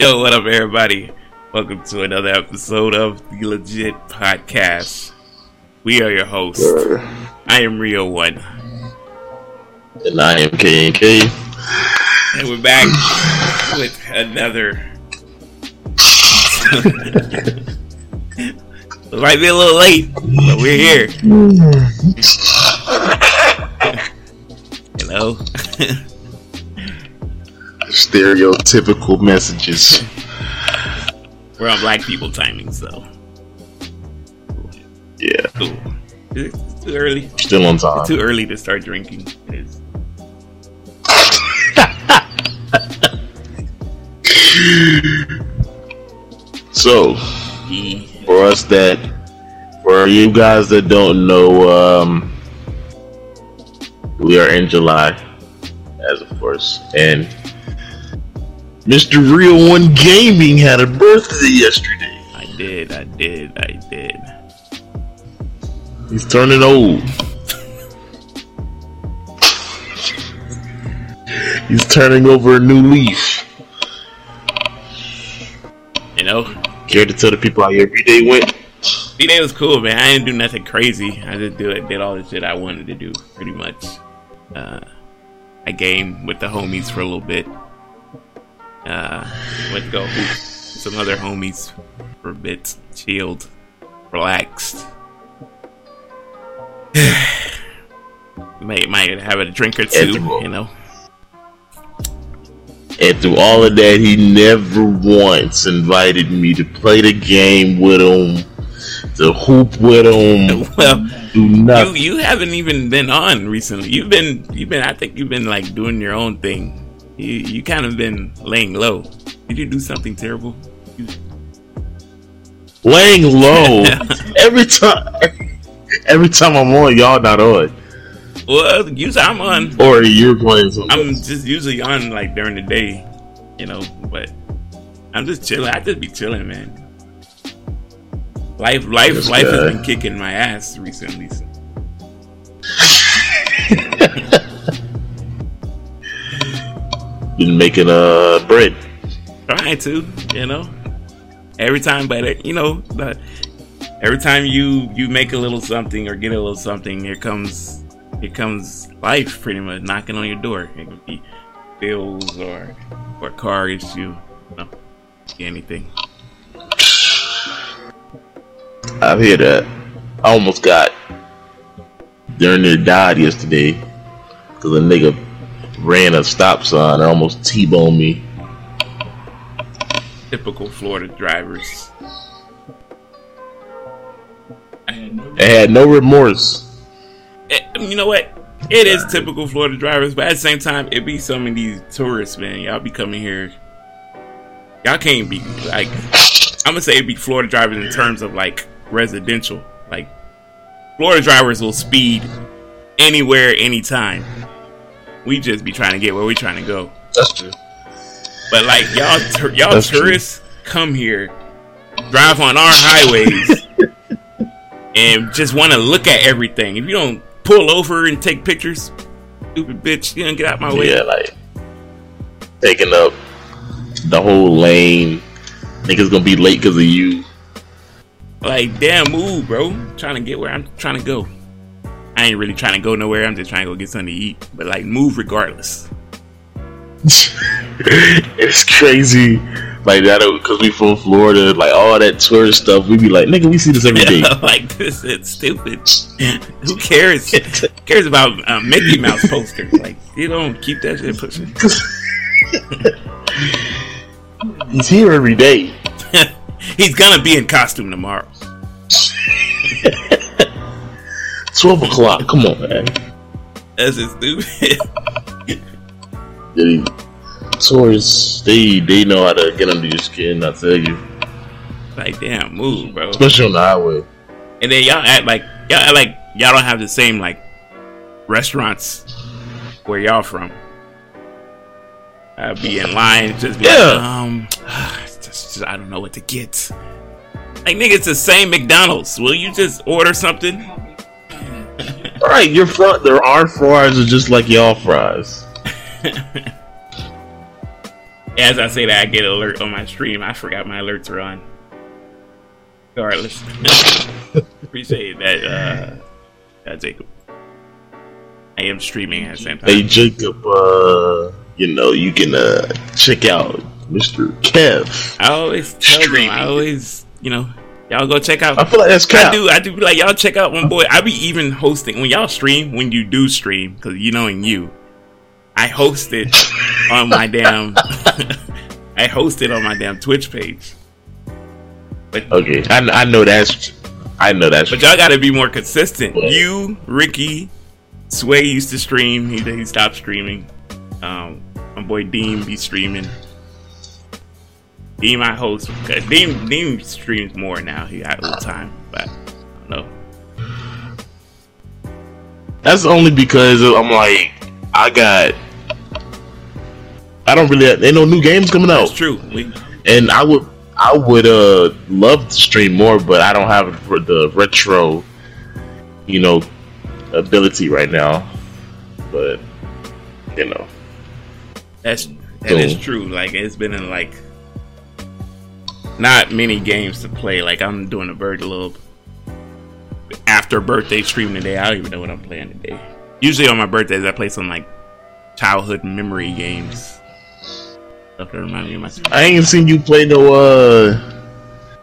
Yo, what up, everybody? Welcome to another episode of the LeJit Podcast. We are your hosts. I am Real One, And I am K and K. and we're back with another. it might be a little late, but we're here. Hmm. you know, Stereotypical messages. we're on Black people timings so Yeah, cool. It's too early. still on time. Too early to start drinking. It is. So, for us that, for you guys that don't know, um, we are in July, as of course, and Mr. Real One Gaming had a birthday yesterday. I did, I did, I did. He's turning old. He's turning over a new leaf. You know, Care to tell the people how your everyday went? B Day was cool, man. I didn't do nothing crazy. I just do it, did all the shit I wanted to do, pretty much. Uh, I game with the homies for a little bit. Uh, went to go hoop some other homies for a bit, chilled, relaxed. might might have a drink or two, you know. And through all of that, he never once invited me to play the game with him, to hoop with him, Well, do you you haven't even been on recently. You've been you've been I think you've been like doing your own thing. You you kind of been laying low. Did you do something terrible? You, Laying low every time. Every time I'm on, y'all not on, well, usually I'm on. or you're playing something. I'm just usually on like during the day, you know. But I'm just chilling. I just be chilling, man. Life life This life guy. has been kicking my ass recently. Been making uh bread. trying to, you know. Every time, but it, you know, but every time you you make a little something or get a little something, here comes here comes life, pretty much knocking on your door. It could be bills or or car issue, you know, anything. I hear that. I almost got during there died yesterday because a nigga ran a stop sign and almost t-boned me. Typical Florida drivers. and had no remorse. Eh, you know what? It is typical Florida drivers, but at the same time, it be some of these tourists, man. Y'all be coming here. Y'all can't be like. I'm gonna say it be Florida drivers in terms of like residential. Like Florida drivers will speed anywhere, anytime. We just be trying to get where we trying to go. That's true. But like y'all, tur- y'all That's true. tourists come here, drive on our highways, and just want to look at everything. If you don't pull over and take pictures, stupid bitch, you don't get out my way. Yeah, like taking up the whole lane. Niggas gonna be late because of you. Like, damn, move, bro. trying to get where I'm trying to go. I ain't really trying to go nowhere. I'm just trying to go get something to eat. But like, move regardless. it's crazy. Like that because we from Florida, like all that tourist stuff. We be like, nigga, we see this every day. like this is stupid. Who cares? Who cares about uh, Mickey Mouse posters? Like, you don't keep that shit pushing. He's here every day. He's gonna be in costume tomorrow. Twelve o'clock. Come on, man. That's just stupid. They, tourists, they they know how to get under your skin. I tell you, like, damn, move, bro. especially on the highway. And then y'all act like y'all act like y'all don't have the same like restaurants where y'all from. I'd be in line, just be like, Yeah. um, just, just- I don't know what to get. Like nigga, it's the same McDonald's. Will you just order something? All right, your front, there our fries are just like y'all fries. As I say that, I get an alert on my stream. I forgot my alerts are on. Regardless, appreciate that, uh, that Jacob. I am streaming at the same time. Hey Jacob, uh, you know you can uh check out Mr. Kev. I always tell them. I always, you know, y'all go check out. I feel like that's I cap. do. I do be like y'all check out my boy. I be even hosting when y'all stream. When you do stream, because you know, and you, I host it on my damn. I host it on my damn Twitch page. But Okay, I, I know that's I know that's but y'all got to be more consistent. You, Ricky, Sway used to stream. He he stopped streaming. Um, my boy Dean be streaming. Dean, my host. Dean Dean streams more now. He got a little time, but I don't know. that's only because I'm like I got I don't really ain't no new games coming That's out, true. We and I would I would uh love to stream more, but I don't have the retro, you know, ability right now. But you know, That's that is Cool. true. Like it's been in like not many games to play. Like I'm doing a bird little after birthday stream today. I don't even know what I'm playing today. Usually on my birthdays I play some like childhood memory games. Stuff that remind me of my I ain't seen you play no. uh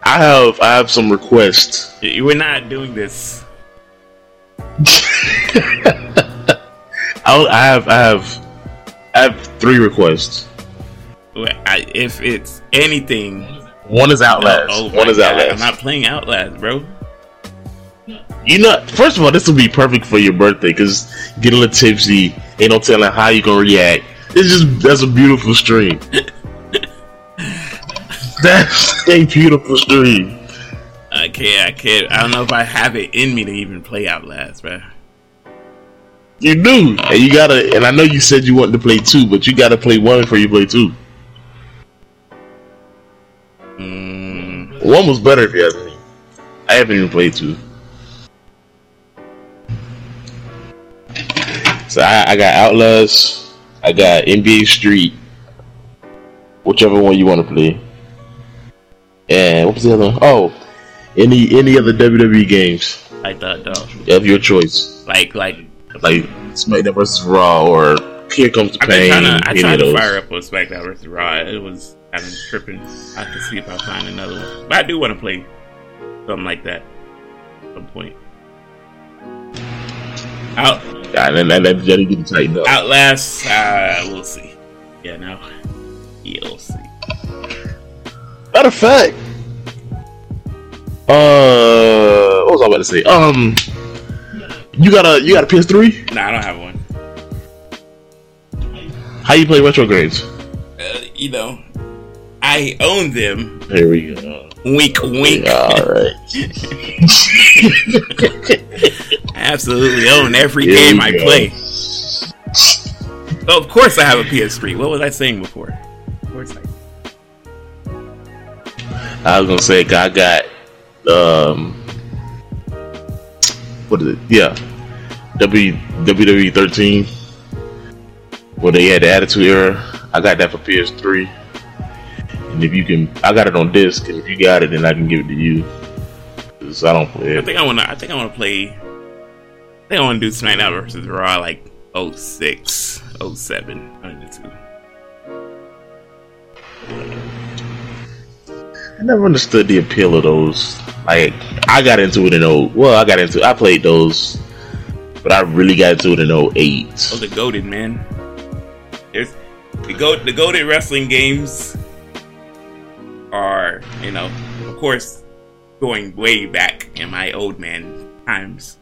I have I have some requests. You- We're not doing this. I, I have I have I have three requests. I, if it's anything, One is Outlast. oh my One is God, Outlast. I'm not playing Outlast, bro. You know, first of all, this will be perfect for your birthday because get a little tipsy. Ain't no telling how you gonna react. It's just that's a beautiful stream. that's a beautiful stream. I can't. I can't. I don't know if I have it in me to even play Outlast, bro. You do, and you gotta. And I know you said you wanted to play two, but you gotta play one before you play two. Mm, One was better if you ask me. I haven't even played two. So I, I got Outlast, I got NBA Street, whichever one you want to play. And what was the other one? Oh, any any other WWE games I thought though, of your choice, like like like SmackDown versus Raw or Here Comes the I've been Pain. trying to. I tried to fire up on SmackDown versus Raw. It was kind of tripping. I have to see if I find another one. But I do want to play something like that at some point. Out Yeah, and then that, that, that get tightened up. Outlast. Uh, we'll see. Yeah, no. You'll see. Matter of fact, uh, what was I about to say? Um, you got a you got a PS3? Nah, I don't have one. How you play retro games? Uh, you know, I own them. Here we go. Wink, wink. All right. I absolutely own every Here game I go. play. Oh, of course, I have a PS3. What was I saying before? Of course, I. I was gonna say I got um, what is it? Yeah, W WWE 13. Where they had the Attitude Era. I got that for PS3. And if you can, I got it on disc. And if you got it, then I can give it to you. 'Cause I don't play I think I want to. I think I want to play. I think I want to do SmackDown versus Raw like 06, 07. One of the two. I never understood the appeal of those. Like, I got into it in oh, well, I got into, I played those, but I really got into it in 08. Oh, the goaded man. There's the goat. The goaded wrestling games are, you know, of course, going way back in my old man times.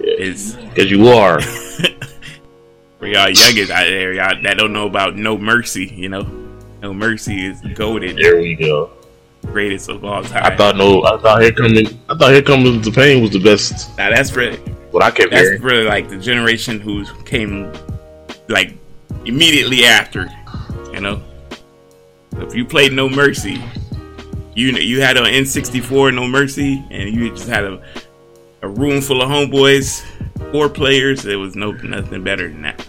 Is Because you are. for y'all youngest out there, y'all that don't know about No Mercy. You know, No Mercy is goaded, There we go. greatest of all time. I thought no, I thought here coming, I thought here coming the pain was the best. now that's for What I kept that's for like the generation who came like immediately after. You know, if you played No Mercy, you you had an N64 No Mercy, and you just had a a room full of homeboys, four players. There was no nothing better than that.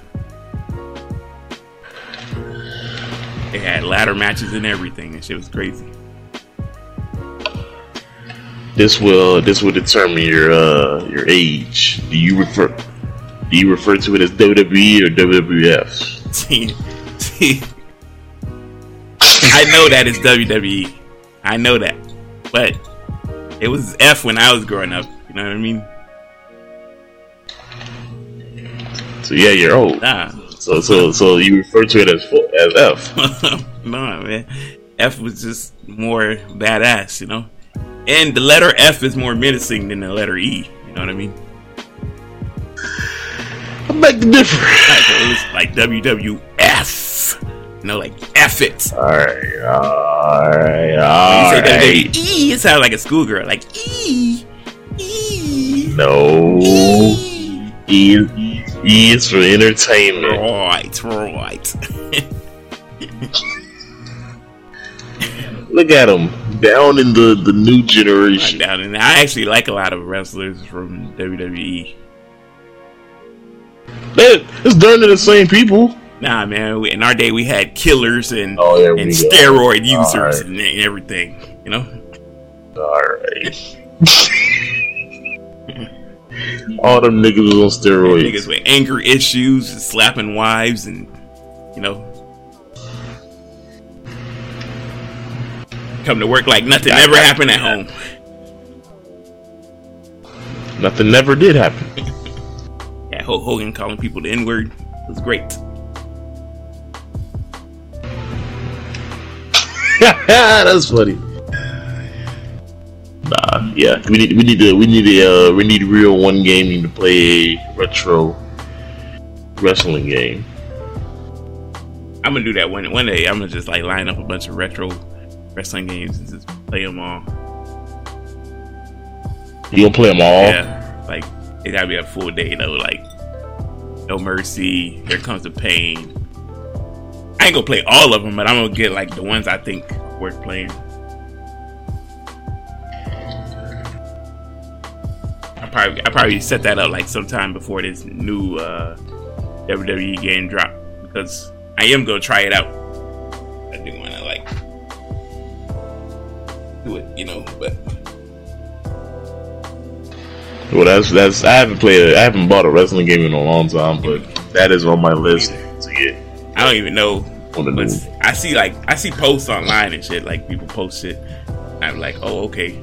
They had ladder matches and everything, and shit was crazy. This will this will determine your uh your age. Do you refer do you refer to it as WWE or WWF? I know that it's WWE. I know that, but it was F when I was growing up. You know what I mean? So yeah, you're old. Nah, So so so you refer to it as as F. no, man. F was just more badass, you know. And the letter F is more menacing than the letter E. You know what I mean? I beg to differ. Like, it was like WWF. You know, like F it. All right, all right, You all right. WWE, it sounds like a schoolgirl. Like E. E. No, E. E is, e is for entertainment. Right, right. Look at him down in the the new Right generation. down. And I actually like a lot of wrestlers from E. WWE. Man, it's darn near the same people. Nah, man. We, in our day, we had killers and Oh, and we go. steroid users Alright. and, and everything. You know. All right. All them niggas was on steroids. Niggas with anger issues, slapping wives, and you know, come to work like nothing ever happened at home. Nothing never did happen. Yeah, Hulk Hogan calling people the N word was great. That's funny. Nah, yeah, we need we need to we need a uh, we need real one gaming to play a retro wrestling game. I'm gonna do that one one day. I'm gonna just like line up a bunch of retro wrestling games and just play them all. You gonna play them all? Yeah, like it gotta be a full day though. Like No Mercy, Here Comes the Pain. I ain't gonna play all of them, but I'm gonna get like the ones I think worth playing. I probably I probably set that up like sometime before this new uh, WWE game drop because I am gonna try it out. I do want to like do it, you know, but Well, that's that's I haven't played it. I haven't bought a wrestling game in a long time, but that is on my list I don't even know on the new. But I see like I see posts online and shit. Like people post shit. I'm like, oh okay.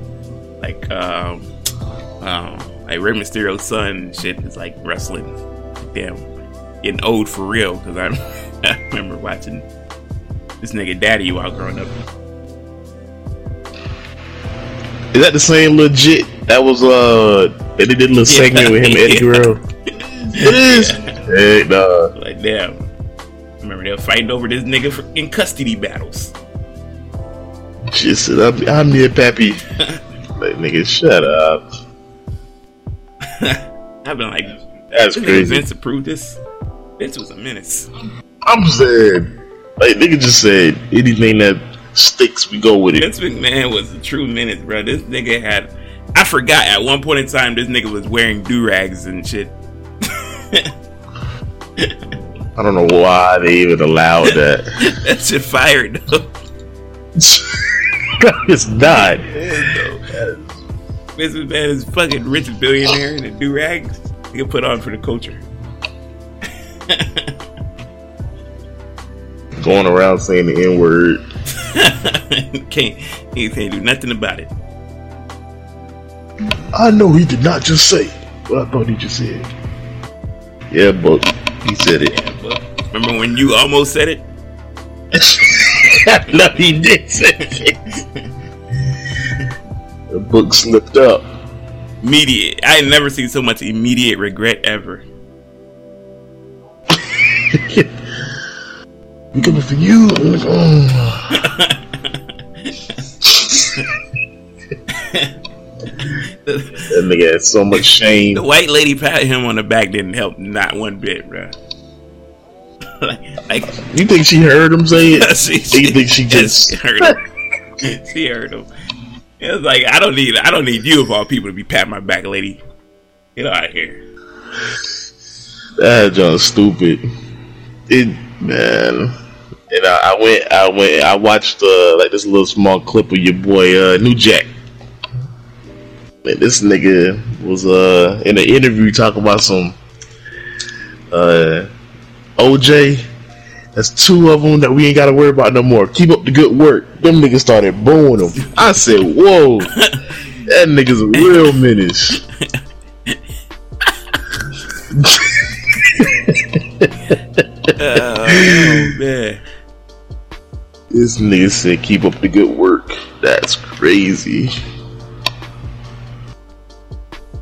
Like um, um like Rey Mysterio's son and shit is like wrestling. Damn, getting old for real. Because I I remember watching this nigga Daddy while growing up. Is that the same legit? That was uh, they did a little segment with him, and Eddie Guerrero. It is. Hey, nah. Like damn. I remember they were fighting over this nigga for, in custody battles. Just said, I'm, I'm near Pappy. like, nigga, shut up. I've been like, That's crazy. Vince approved this. Vince was a menace. I'm saying, like, nigga just said, anything that sticks, we go with it. Vince McMahon was a true menace, bro. This nigga had. I forgot at one point in time this nigga was wearing do rags and shit. I don't know why they even allowed that. that shit fired though. it's not. Vince McMahon is fucking rich billionaire in a do rags. He can put on for the culture. Going around saying the N word. can't he can't do nothing about it. I know he did not just say what I thought he just said. Yeah, but he said it. Remember when you almost said it? no, he did say it. the book slipped up. Immediate. I never seen so much immediate regret ever. We coming for you. I'm oh. That nigga had so much shame. The white lady pat him on the back didn't help not one bit, bro. Like, like You think she heard him say it? she, Or you think she just heard him. she heard him. It was like I don't need I don't need you of all people to be patting my back, lady. Get out of here. that John stupid? It man, and I, I went, I went, I watched uh, like this little small clip of your boy uh, New Jack. Man, this nigga was uh in an interview talking about some uh OJ. That's two of them that we ain't got to worry about no more. Keep up the good work. Them niggas started booing them. I said, "Whoa, that nigga's a real menace." oh man. This nigga said, "Keep up the good work." That's crazy.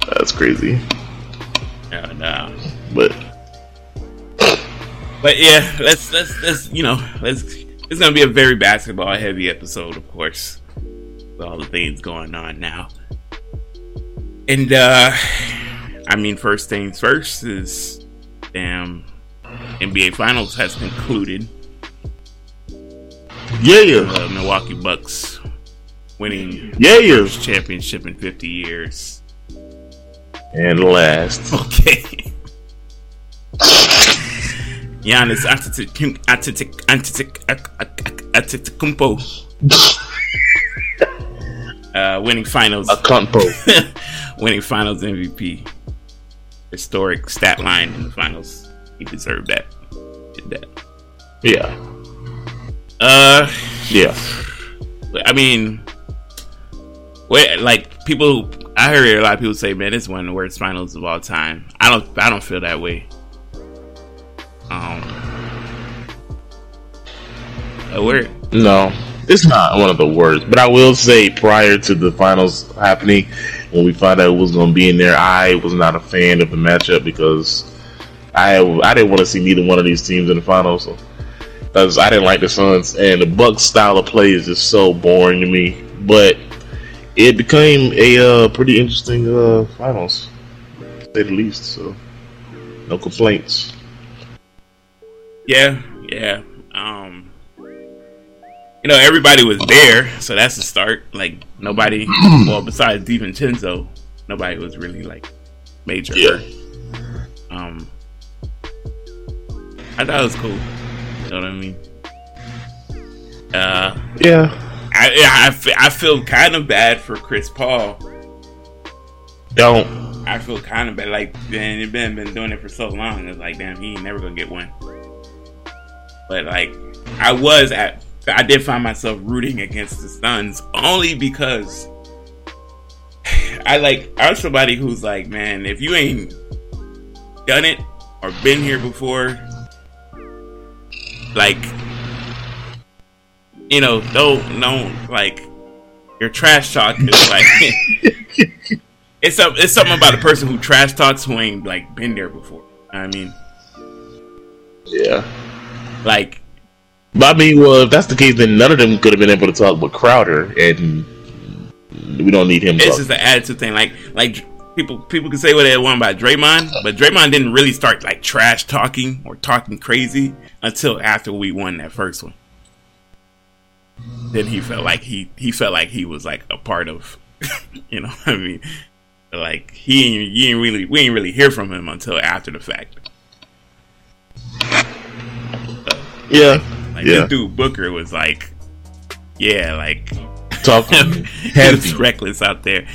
That's crazy. No, no. But But yeah, let's let's let's you know let's. It's gonna be a very basketball heavy episode, of course, with all the things going on now. And uh I mean, first things first is damn NBA Finals has concluded. yeah, yeah, The Milwaukee Bucks winning yeah, yeah. first championship in 50 years. And last, Okay. Giannis Antetokounmpo uh, winning finals, a winning finals MVP. Historic stat line in the finals. He deserved that. Did that. Yeah, Uh, yeah. I mean, wait, like people. I heard a lot of people say, "Man, it's one of the worst finals of all time." I don't. I don't feel that way. Um, uh, where No, it's not one of the worst. But I will say, prior to the finals happening, when we found out who was going to be in there, I was not a fan of the matchup because I I didn't want to see neither one of these teams in the finals. So, because I didn't like the Suns, and the Bucks style of play is just so boring to me. But it became a uh, pretty interesting uh, finals, to say the least. So, no complaints. Yeah, yeah. Um, you know, everybody was there, so that's the start. Like nobody, well, besides DiVincenzo, nobody was really like major. Yeah. Um, I thought it was cool. You know what I mean? Uh, Yeah, I I, I feel kind of bad for Chris Paul. don't. I feel kind of bad. Like, man, it been been doing it for so long. It's like, damn, he ain't never gonna get one. But like, I was at, I did find myself rooting against the Suns only because I like I'm somebody who's like, man, if you ain't done it or been here before, like, you know, don't no like your trash talk is like. It's it's something about a person who trash talks who ain't like been there before. I mean, Yeah. Like But I mean, well, if that's the case, then none of them could have been able to talk but Crowder, and we don't need him. it's talking. just the attitude thing. Like like people people can say what they want about Draymond, but Draymond didn't really start like trash talking or talking crazy until after we won that first one. Then he felt like he he felt like he was like a part of, you know. what I mean, like he ain't, you ain't really we ain't really hear from him until after the fact. Yeah, Like yeah. this dude Booker was like, yeah, like Talking he heavy. reckless out there,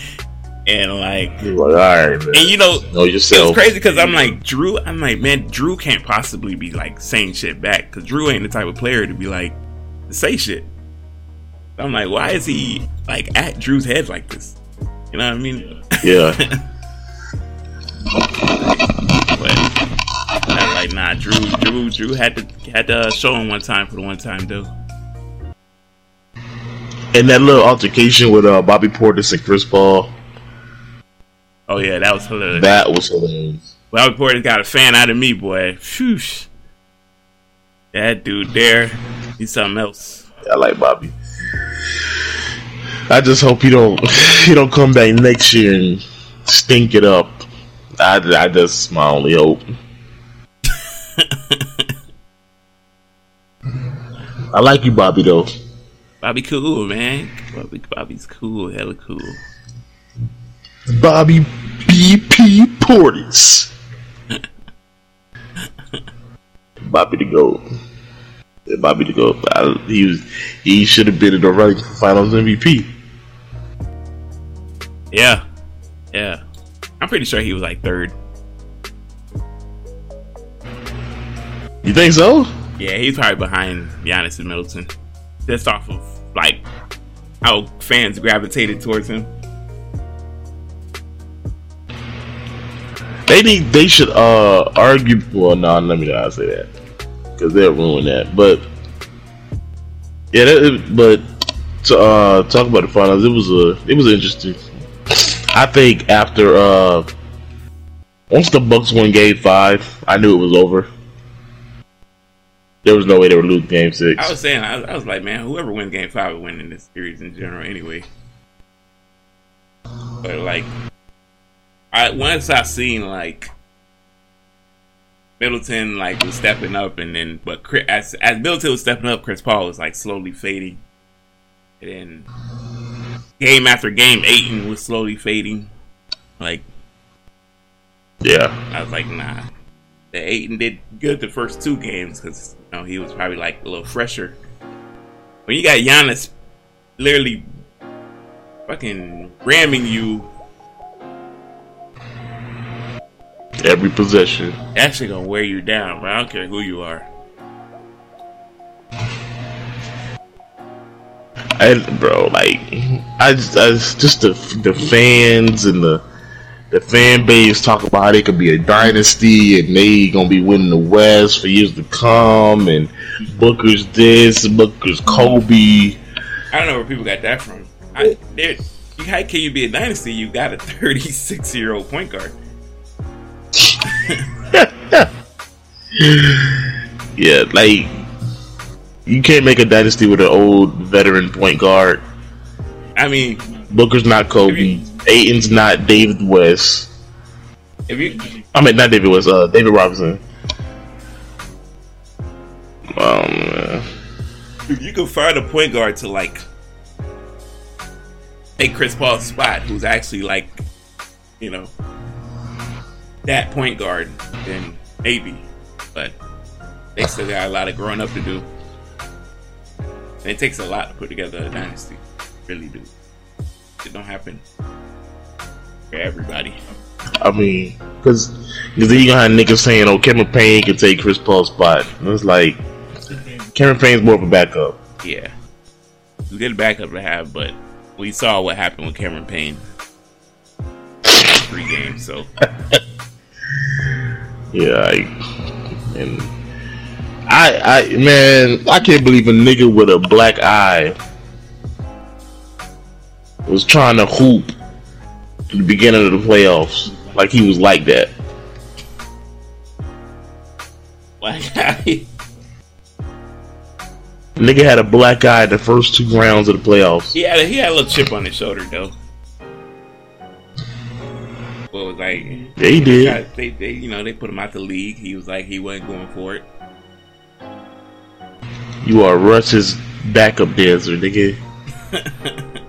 and like, like, all right, man. and you know, know it was crazy because I'm like Jrue. I'm like, man, Jrue can't possibly be like saying shit back because Jrue ain't the type of player to be like to say shit. I'm like, why is he like at Jrue's head like this? You know what I mean? Yeah, But like, nah, Jrue, Jrue, Jrue had to had to show him one time for the one time though. and that little altercation with uh, Bobby Portis and Chris Paul, Oh yeah, that was hilarious. that was hilarious. Well, Porter got a fan out of me, boy. Phew. That dude there, he's something else. I like Bobby. I just hope he don't he don't come back next year and stink it up. I, I that's my only hope. I like you, Bobby, though. Bobby cool, man. Bobby, Bobby's cool, hella cool. Bobby BP Portis. Bobby the might be to go. I, he was. He should have been in the running for Finals MVP. Yeah, yeah. I'm pretty sure he was like third. You think so? Yeah, he's probably behind Giannis and Middleton, just off of like how fans gravitated towards him. They need. They should uh argue. Well, no, let me not say that because they'll ruin that. But yeah, that, but to uh, talk about the finals, it was a it was interesting. I think after uh once the Bucks won Game Five, I knew it was over. There was no way they would lose Game Six. I was saying, I, I was like, man, whoever wins Game Five will win in this series in general, anyway. But like, I once I seen like Middleton like was stepping up, and then but Chris, as as Middleton was stepping up, Chris Paul was like slowly fading, and then game after game, Ayton was slowly fading. Like, yeah, I was like, nah. The Ayton did good the first two games because know he was probably like a little fresher. When you got Giannis literally fucking ramming you every possession. Shit gonna wear you down, bro. I don't care who you are. And bro, like I just, I just, just the the fans and the the fan base talk about how they could be a dynasty and they gonna be winning the West for years to come and Booker's this, Booker's Kobe. I don't know where people got that from. I, how can you be a dynasty? You got a 36 year old point guard. yeah, like you can't make a dynasty with an old veteran point guard. I mean, Booker's not Kobe. Ayton's not David West. If you, I mean, not David West. Uh, David Robinson. Um, if you can find a point guard to like take Chris Paul's spot, who's actually like, you know, that point guard, then maybe. But they still got a lot of growing up to do. And it takes a lot to put together a dynasty. Really do. It don't happen for everybody. I mean, because then you gonna have niggas saying, "Oh, Cameron Payne can take Chris Paul's spot." And it's like Cameron Payne's more of a backup. Yeah, get a backup to have, but we saw what happened with Cameron Payne. Three games, so yeah, I, and I, I, man, I can't believe a nigga with a black eye was trying to hoop the beginning of the playoffs like he was like that. Black eye. Nigga had a black eye the first two rounds of the playoffs. He had a, he had a little chip on his shoulder though. What was like? Yeah, he did. They, they, you know, they put him out the league. He was like, he wasn't going for it. You are Russ's backup dancer, nigga.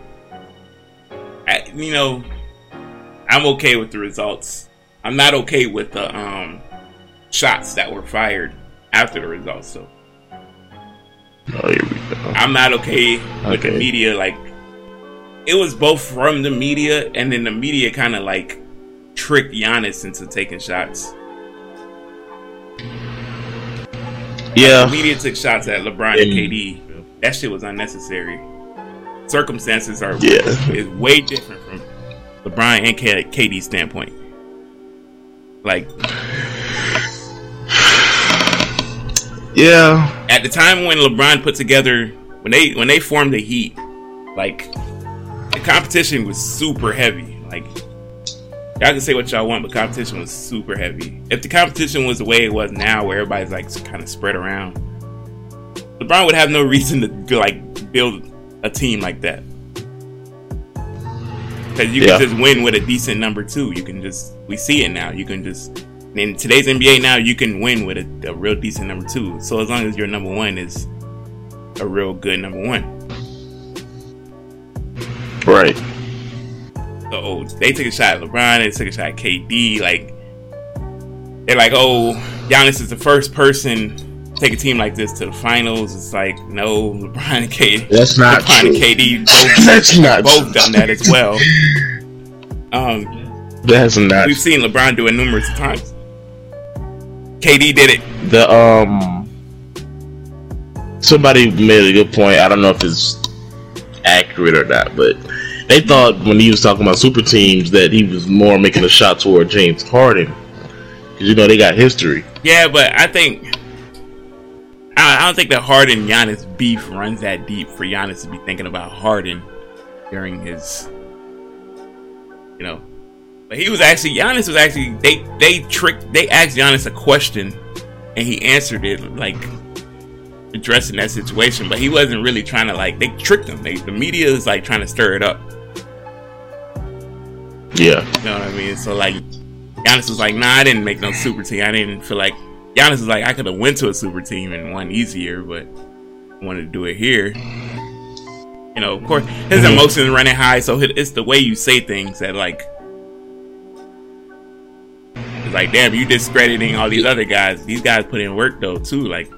I, you know, I'm okay with the results. I'm not okay with the um, shots that were fired after the results. So, oh, here we go. I'm not okay with okay. the media. Like, it was both from the media, and then the media kind of like tricked Giannis into taking shots. Yeah, the media took shots at LeBron and, and KD. That shit was unnecessary. Circumstances are yeah. is way different from LeBron and KD standpoint. Like, yeah. At the time when LeBron put together when they when they formed the Heat, like the competition was super heavy. Like y'all can say what y'all want, but competition was super heavy. If the competition was the way it was now, where everybody's like kind of spread around, LeBron would have no reason to like build a team like that. Because you yeah. can just win with a decent number two. You can just we see it now. You can just in today's NBA now you can win with a, a real decent number two. So as long as your number one is a real good number one. Right. So oh, they took a shot at LeBron, they took a shot at KD, like they're like, oh, Giannis is the first person take a team like this to the finals. It's like no, LeBron and KD. That's not LeBron true. and KD both, That's not both done that as well. Um, That's not we've seen LeBron do it numerous times. KD did it. the um. Somebody made a good point. I don't know if it's accurate or not, but they thought when he was talking about super teams that he was more making a shot toward James Harden because you know they got history. Yeah, but I think I, don't think that Harden Giannis beef runs that deep for Giannis to be thinking about Harden during his, you know. But he was actually Giannis was actually they they tricked they asked Giannis a question and he answered it like addressing that situation, but he wasn't really trying to like they tricked him. They, the media is like trying to stir it up. Yeah, You know what I mean? So like, Giannis was like, "Nah, I didn't make no super team. I didn't feel like." Giannis is like, "I could have went to a super team and won easier, but I wanted to do it here." You know, of course, his Mhm. emotions running high, so it's the way you say things that like, it's like, damn, you discrediting all these other guys. These guys put in work though too, like,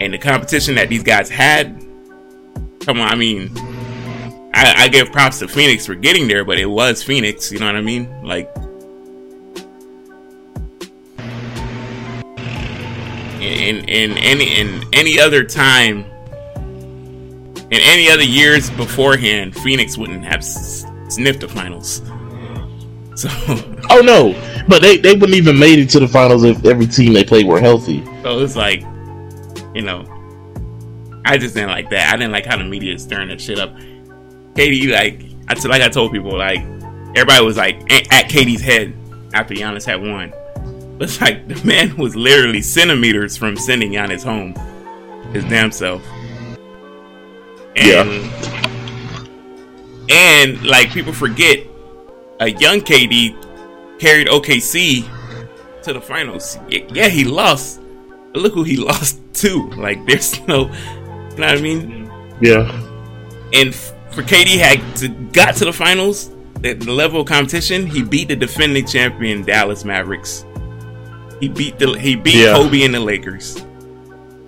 and the competition that these guys had. Come on, I mean, I, I give props to Phoenix for getting there, but it was Phoenix. You know what I mean? Like, in in any in any other time, in any other years beforehand, Phoenix wouldn't have sniffed the finals. So, Oh no, but they, they wouldn't even made it to the finals if every team they played were healthy. so it's like, you know, I just didn't like that. I didn't like how the media is stirring that shit up. KD, like I t- like I told people, like everybody was like at KD's head after Giannis had won. But it's like the man was literally centimeters from sending Giannis home, his damn self. And, And like people forget, a young KD carried OKC to the finals. Yeah, he lost. But look who he lost to. Like there's no, you know what I mean? Yeah, and for KD had to got to the finals at the level of competition, he beat the defending champion Dallas Mavericks. He beat the he beat Yeah. Kobe and the Lakers,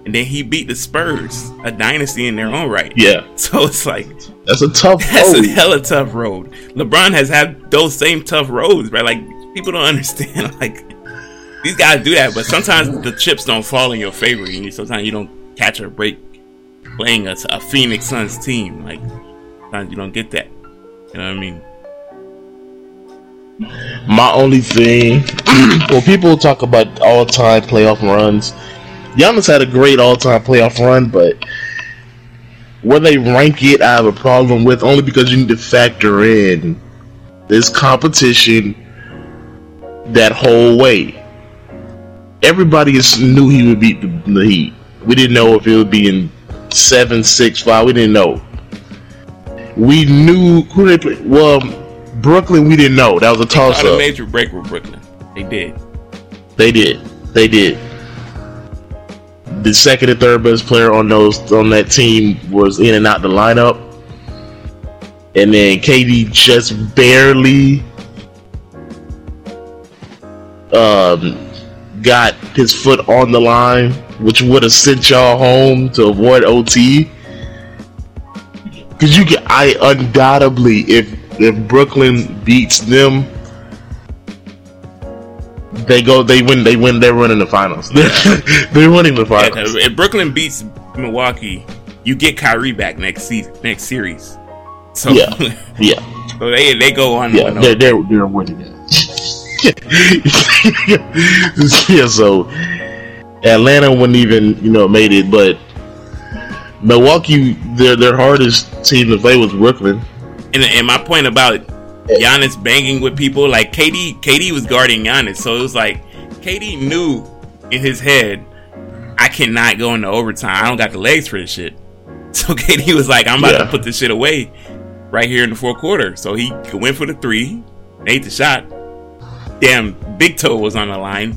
and then he beat the Spurs, a dynasty in their own right. yeah, So it's like that's a tough that's road. a hella tough road. LeBron has had those same tough roads, right? Like people don't understand. Like these guys do that, but sometimes the chips don't fall in your favor. and you sometimes you don't catch a break playing a, a Phoenix Suns team. Like sometimes you don't get that. You know what I mean? My only thing, well, people talk about all-time playoff runs. Giannis had a great all-time playoff run, but where they rank it, I have a problem with only because you need to factor in this competition that whole way. Everybody is, knew he would beat the, the Heat. We didn't know if it would be in seven, six, five. We didn't know. We knew who they play. Well, Brooklyn, we didn't know. That was a toss Caught a major break with Brooklyn. They did. They did. They did. The second and third best player on those on that team was in and out the lineup, and then KD just barely um, got his foot on the line, which would have sent y'all home to avoid OT. Because you can, I undoubtedly, if if Brooklyn beats them, they go, they win, they win, they're winning the finals. they're winning the Yeah, if Brooklyn beats Milwaukee, you get Kyrie back next season, next series. So Yeah. Yeah, so they they go on. yeah, they're they're, they're winning it. yeah, so Atlanta wouldn't even you know made it, but Milwaukee, their their hardest team to play was Brooklyn. And, and my point about Giannis banging with people, like KD, KD was guarding Giannis, so it was like KD knew in his head, I cannot go into overtime. I don't got the legs for this shit. So KD was like, I'm about Yeah. to put this shit away right here in the fourth quarter. So he went for the three, made the shot. Damn, big toe was on the line.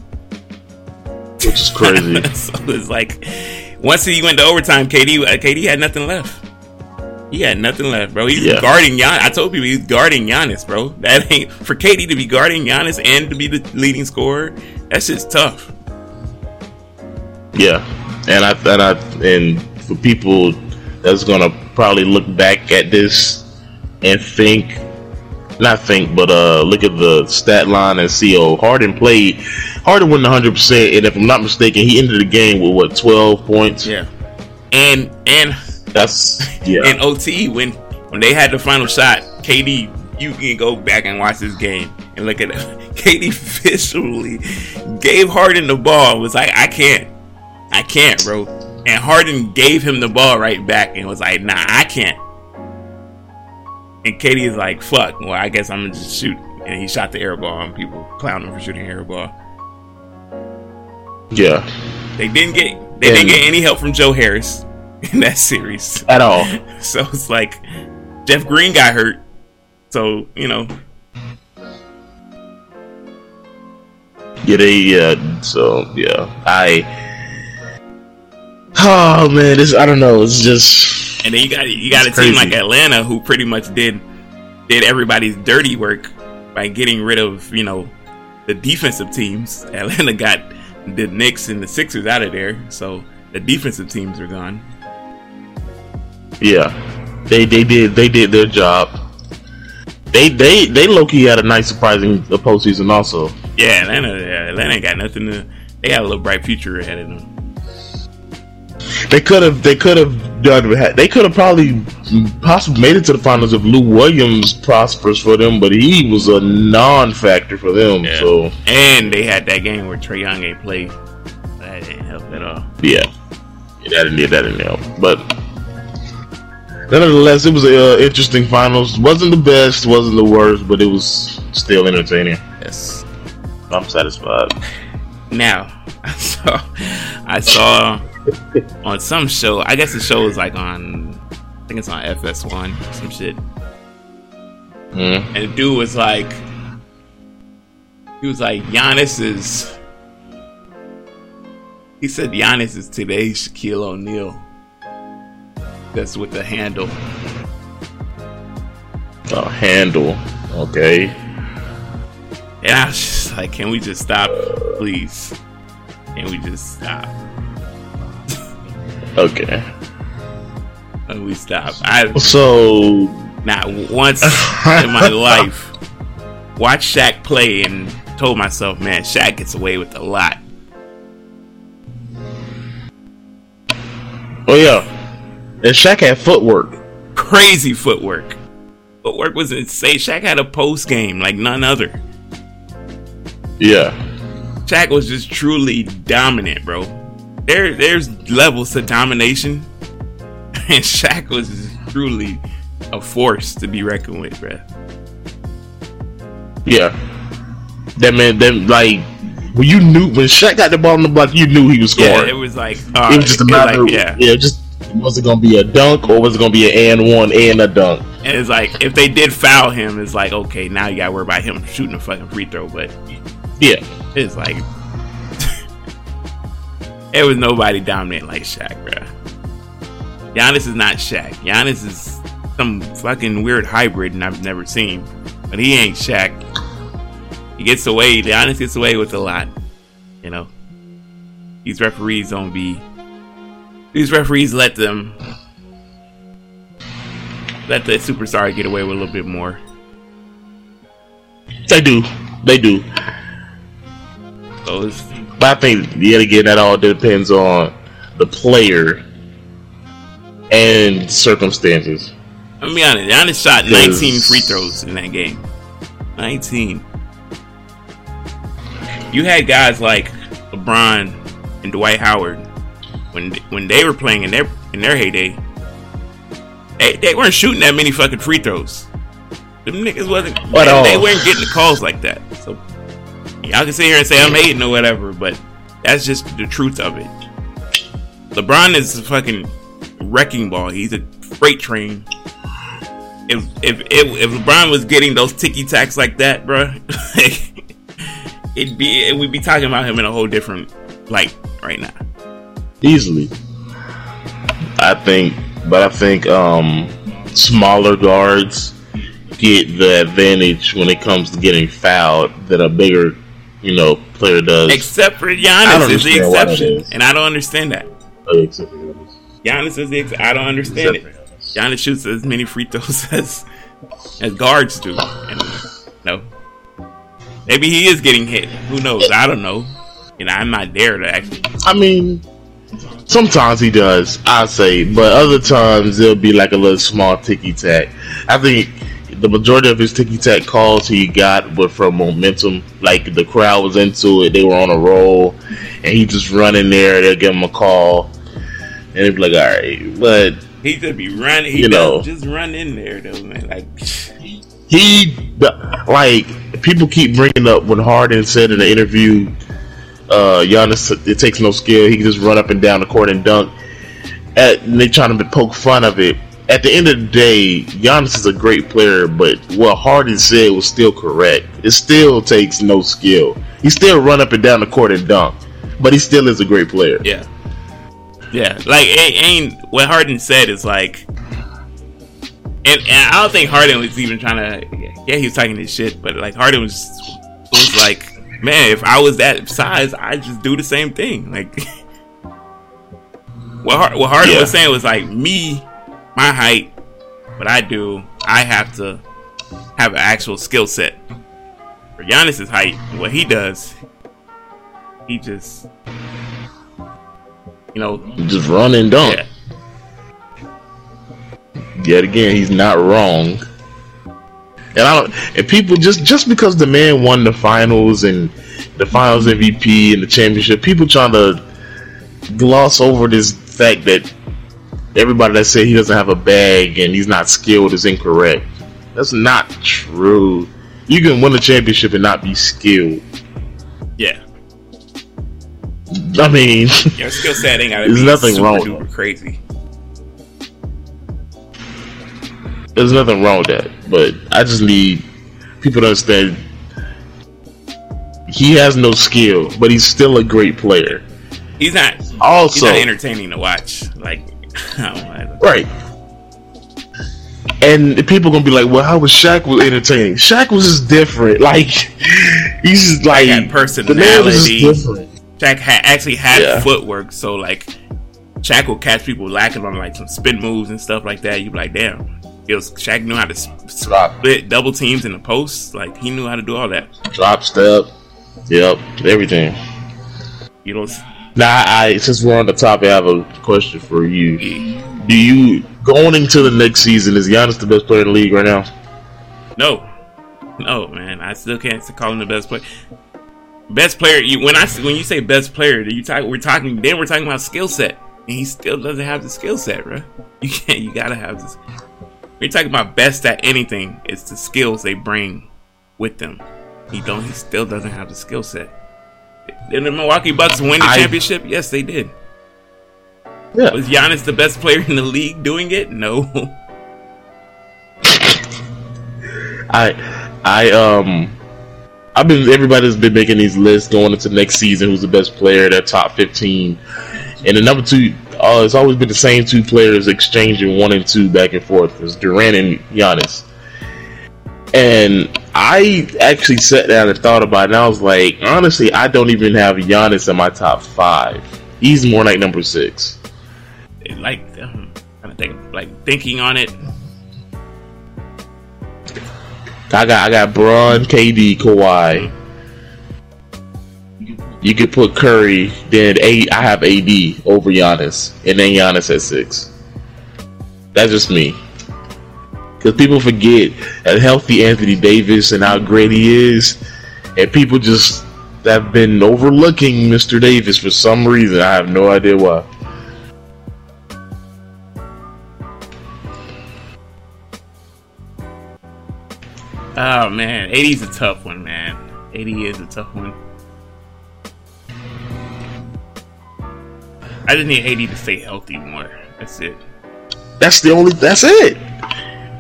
which is crazy. so it's like once he went to overtime, KD, KD had nothing left. He had nothing left, bro. He's Yeah. guarding Giannis. I told people he's guarding Giannis, bro. That ain't for KD to be guarding Giannis and to be the leading scorer. That's just tough. yeah, and I and I and for people that's gonna probably look back at this and think, not think, but uh, look at the stat line and see. Oh, Harden played. Harden went 100, percent and if I'm not mistaken, he ended the game with what 12 points. Yeah, and and that's yeah. In OT when when they had the final shot, KD, you can go back and watch this game and look at it. KD visually gave Harden the ball. Was like, I can't, I can't, bro. And Harden gave him the ball right back and was like, Nah, I can't. And KD is like, Fuck. Well, I guess I'm gonna just shoot. And he shot the air ball, and people clown him for shooting air ball. Yeah. They didn't get they and didn't get any help from Joe Harris in that series at all. So it's like Jeff Green got hurt. So, you know. Yeah, they, yeah, so, yeah. I. Oh, man, this, I don't know. It's just. And then you got, you got a crazy. team like Atlanta who pretty much did, did everybody's dirty work by getting rid of, you know, the defensive teams. Atlanta got the Knicks and the Sixers out of there. So the defensive teams are gone. Yeah, they they did they did their job. They they they low key had a nice surprising postseason also. Yeah, Atlanta Atlanta ain't got nothing to. They got a little bright future ahead of them. They could have they could have done they could have probably possibly made it to the finals if Lou Williams prospers for them, but he was a non-factor for them. Yeah. So and they had that game where Trae Young ain't played. That didn't help at all. Yeah, yeah that didn't that didn't help, but nonetheless, it was an uh, interesting finals. wasn't the best, wasn't the worst, but it was still entertaining. Yes, I'm satisfied. Now, I saw, I saw on some show. I guess the show is like on, I think it's on FS1, some shit. Mm. And the dude was like, he was like, Giannis is. He said Giannis is today's Shaquille O'Neal. That's with the handle. A handle. Okay. And I was just like, can we just stop, please? Can we just stop? okay. Can we stop? I so not once in my life watched Shaq play and told myself, man, Shaq gets away with a lot. Oh yeah, and Shaq had footwork. Crazy footwork. Footwork was insane. Shaq had a post game like none other. Yeah. Shaq was just truly dominant, bro. There, there's levels to domination, and Shaq was truly a force to be reckoned with, bro. Yeah. That man, then like when you knew when Shaq got the ball on the block, you knew he was scoring. Yeah, it was like uh, it was just a matter, like, yeah, yeah, just was it gonna be a dunk or was it gonna be an and one and a dunk? And it's like if they did foul him, it's like okay, now you gotta worry about him shooting a fucking free throw. But yeah, it's like it was nobody dominant like Shaq, bro. Giannis is not Shaq. Giannis is some fucking weird hybrid, and I've never seen. But he ain't Shaq. He gets away. Giannis gets away with a lot. You know, these referees don't be these referees let them let the superstar get away with a little bit more. They do. They do. So but I think yet again that all depends on the player and circumstances. Me be honest. Giannis shot 19 free throws in that game. 19. You had guys like LeBron and Dwight Howard when when they were playing in their in their heyday, they, they weren't shooting that many fucking free throws. Them niggas wasn't they, they, weren't getting the calls like that. So y'all can sit here and say I'm hating or whatever, but that's just the truth of it. LeBron is a fucking wrecking ball. He's a freight train. If if if, if LeBron was getting those ticky tacks like that, bro, it'd be it, we'd be talking about him in a whole different light right now easily. I think, but I think um, smaller guards get the advantage when it comes to getting fouled that a bigger, you know, player does. Except for Giannis is the exception, and I don't understand that. Oh, except for Giannis. Giannis is the. Ex- I don't understand it. Giannis shoots as many free throws as as guards do. And no, maybe he is getting hit. Who knows? I don't know. You know, I'm not there to actually. I mean, sometimes he does. I say, but other times it'll be like a little small ticky tack. I think the majority of his ticky tack calls he got were from momentum. Like the crowd was into it, they were on a roll, and he just run in there. They'll give him a call, and they'd be like, "All right," but He just be running. He You know. just run in there though, man. Like he like people keep bringing up when Harden said in the interview, uh, Giannis, it takes no skill. He can just run up and down the court and dunk. At, and they trying to poke fun of it. At the end of the day, Giannis is a great player, but what Harden said was still correct. It still takes no skill. He still run up and down the court and dunk, but he still is a great player. yeah, yeah. Like it ain't what Harden said is like. And, and I don't think Harden was even trying to. Yeah, he was talking his shit, but like Harden was was like, man, if I was that size, I'd just do the same thing. Like, what, Har- what Harden Yeah. was saying was like, me, my height, what I do, I have to have an actual skill set. For Giannis's height, what he does, he just, you know, Just run and dunk. yeah, yet again, he's not wrong. And I don't. And people just just because the man won the finals and the finals MVP and the championship, people trying to gloss over this fact that everybody that said he doesn't have a bag and he's not skilled is incorrect. That's not true. You can win a championship and not be skilled. yeah. I mean, Your skill set ain't gotta There's nothing wrong with duper crazy. there's nothing wrong with that. But I just need people to understand he has no skill, but he's still a great player. He's not. He's Also, not entertaining to watch. Like, I don't know. right. And people gonna be like, "Well, how was Shaq was entertaining? Shaq was just different. Like he's just like Had the man was personality. different. Shaq ha- actually had Yeah. footwork, so like, Shaq will catch people lacking on like some spin moves and stuff like that. You be like, damn. It was Shaq knew how to Drop, split double teams in the post. Like he knew how to do all that. drop step, yep, everything." You know, Now, I since we're on the topic, I have a question for you. Do you going into the next season? Is Giannis the best player in the league right now? no, no, man. I still can't call him the best player. Best player. You, when I when you say best player, do you talk? We're talking. Then we're talking about skill set, and he still doesn't have the skill set, bro. You can't. You gotta have this. We're talking about best at anything. It's the skills they bring with them. He don't. He still doesn't have the skill set. Did the Milwaukee Bucks win the I- championship? Yes, they did. Yeah. Was Giannis the best player in the league doing it? No. I, I, um, I've been everybody's been making these lists going into next season. Who's the best player? Their top fifteen, and the number two. Uh, it's always been the same two players exchanging one and two back and forth. It's Durant and Giannis. And I actually sat down and thought about it. And I was like, honestly, I don't even have Giannis in my top five. He's more like number six. like um, kind of think, like thinking on it. I got I got Bron, KD, Kawhi. You could put Curry, then A I have AD over Giannis, and then Giannis at six. That's just me. Because people forget that healthy Anthony Davis and how great he is, and people just have been overlooking Mr. Davis for some reason. I have no idea why. Oh man, AD is a tough one, man. AD is a tough one. I just need AD to stay healthy more. That's it. That's the only. That's it.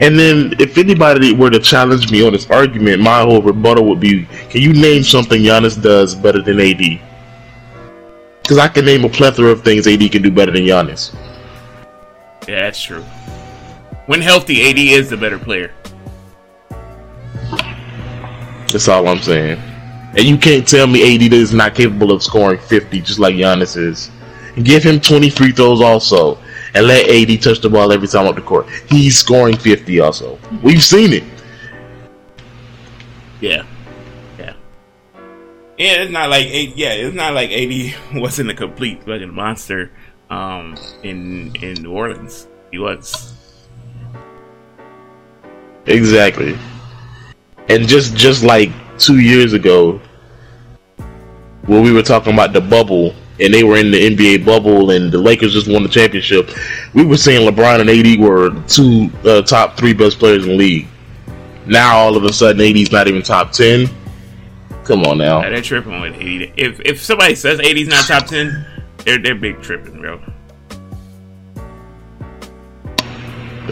And then, if anybody were to challenge me on this argument, my whole rebuttal would be: Can you name something Giannis does better than AD? Because I can name a plethora of things AD can do better than Giannis. Yeah, that's true. When healthy, AD is the better player. That's all I'm saying. And you can't tell me AD is not capable of scoring 50 just like Giannis is. Give him 20 free throws also, and let AD touch the ball every time up the court. He's scoring 50 also. We've seen it. Yeah, yeah, yeah. It's not like yeah, it's not like AD wasn't a complete fucking monster um, in in New Orleans. He was exactly, and just just like two years ago, when we were talking about the bubble and they were in the NBA bubble and the Lakers just won the championship, we were saying LeBron and AD were two uh, top three best players in the league. Now all of a sudden, AD's not even top ten. Come on now. Yeah, they're tripping with AD. If if somebody says AD's not top ten, they're they're big tripping, bro.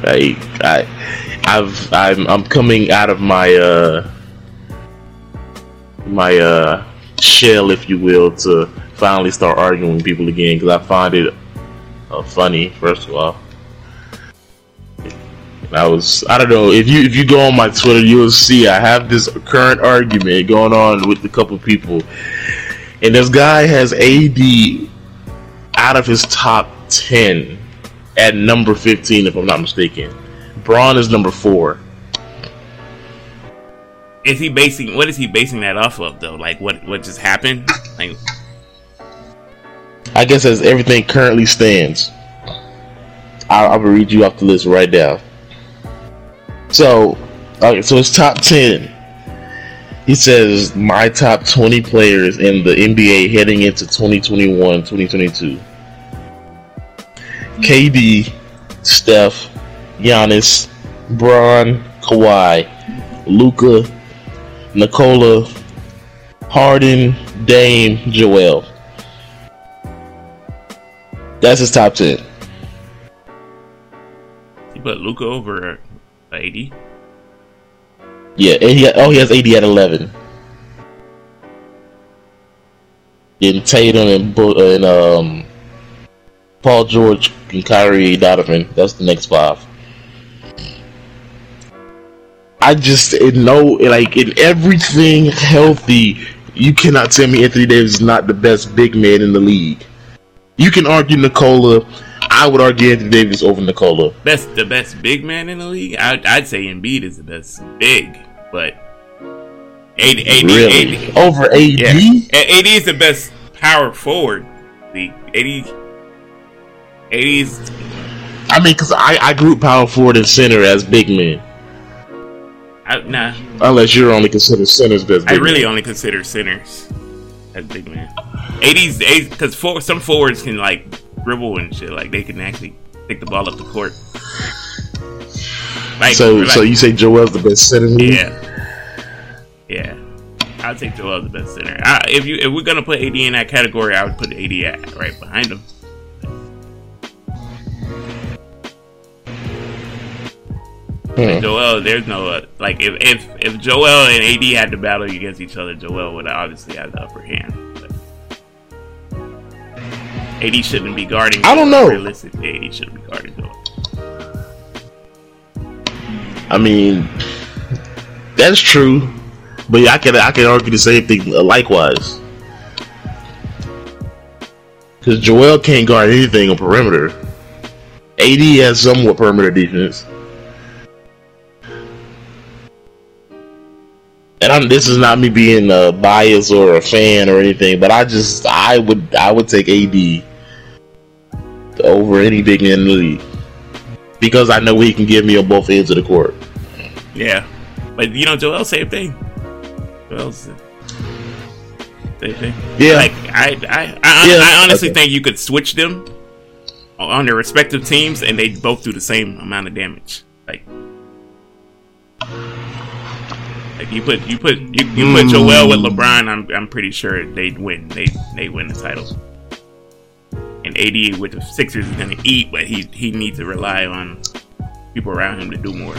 I I I've I'm I'm coming out of my uh my uh shell, if you will, to finally start arguing with people again because I find it uh, funny. First of all. I was I don't know if you if you go on my Twitter you'll see I have this current argument going on with a couple people, and this guy has AD out of his top ten at number fifteen if I'm not mistaken. Bron is number four. Is he basing what is he basing that off of though? Like what what just happened? Like I guess as everything currently stands. I'll, read you off the list right now. So, okay, so it's top 10. He says, my top 20 players in the NBA heading into 2021 2022. KD, Steph, Giannis, Bron, Kawhi, Luka, Nikola, Harden, Dame, Joel. That's his top 10. You put Luka over AD. Yeah, and he, oh, he has AD at 11. And Tatum and, and um, Paul George and Kyrie Donovan. That's the next five. I just know, like, in everything healthy, you cannot tell me Anthony Davis is not the best big man in the league. You can argue Nikola. I would argue Anthony Davis over Nikola. Best, the best big man in the league. I'd, I'd say Embiid is the best big, but AD, AD, really? AD over AD. Yeah. AD is the best power forward. The AD, AD's. I mean, because I, I group power forward and center as big men. I, nah. Unless you're only consider centers best. Man. I really only consider centers as big man. AD's, because for, some forwards can like dribble and shit. Like they can actually pick the ball up the court. Like, so, like, so you say Joel's the best center? Yeah, yeah. I'd say Joel's the best center. I, if you if we're gonna put AD in that category, I would put AD at, right behind him. Hmm. Joel, there's no uh, like if, if if Joel and AD had to battle against each other, Joel would obviously have the upper hand. AD shouldn't be guarding. I don't know. Realistically, AD shouldn't be guarding. I mean, that's true, but I can I can argue the same thing likewise. Because Joel can't guard anything on perimeter. AD has somewhat perimeter defense. and I'm, this is not me being uh, a bias or a fan or anything, but I just I would I would take AD over any big man in the league because I know he can give me on both ends of the court. Yeah, but you know, Joel, same thing. Joel's same thing. Yeah, like I, I, I, yeah. I honestly okay. think you could switch them on their respective teams, and they both do the same amount of damage. Like, like you put you put you, you put hmm. Joel with LeBron, I'm I'm pretty sure they'd win. They they win the title and AD with the Sixers is going to eat, but he he needs to rely on people around him to do more.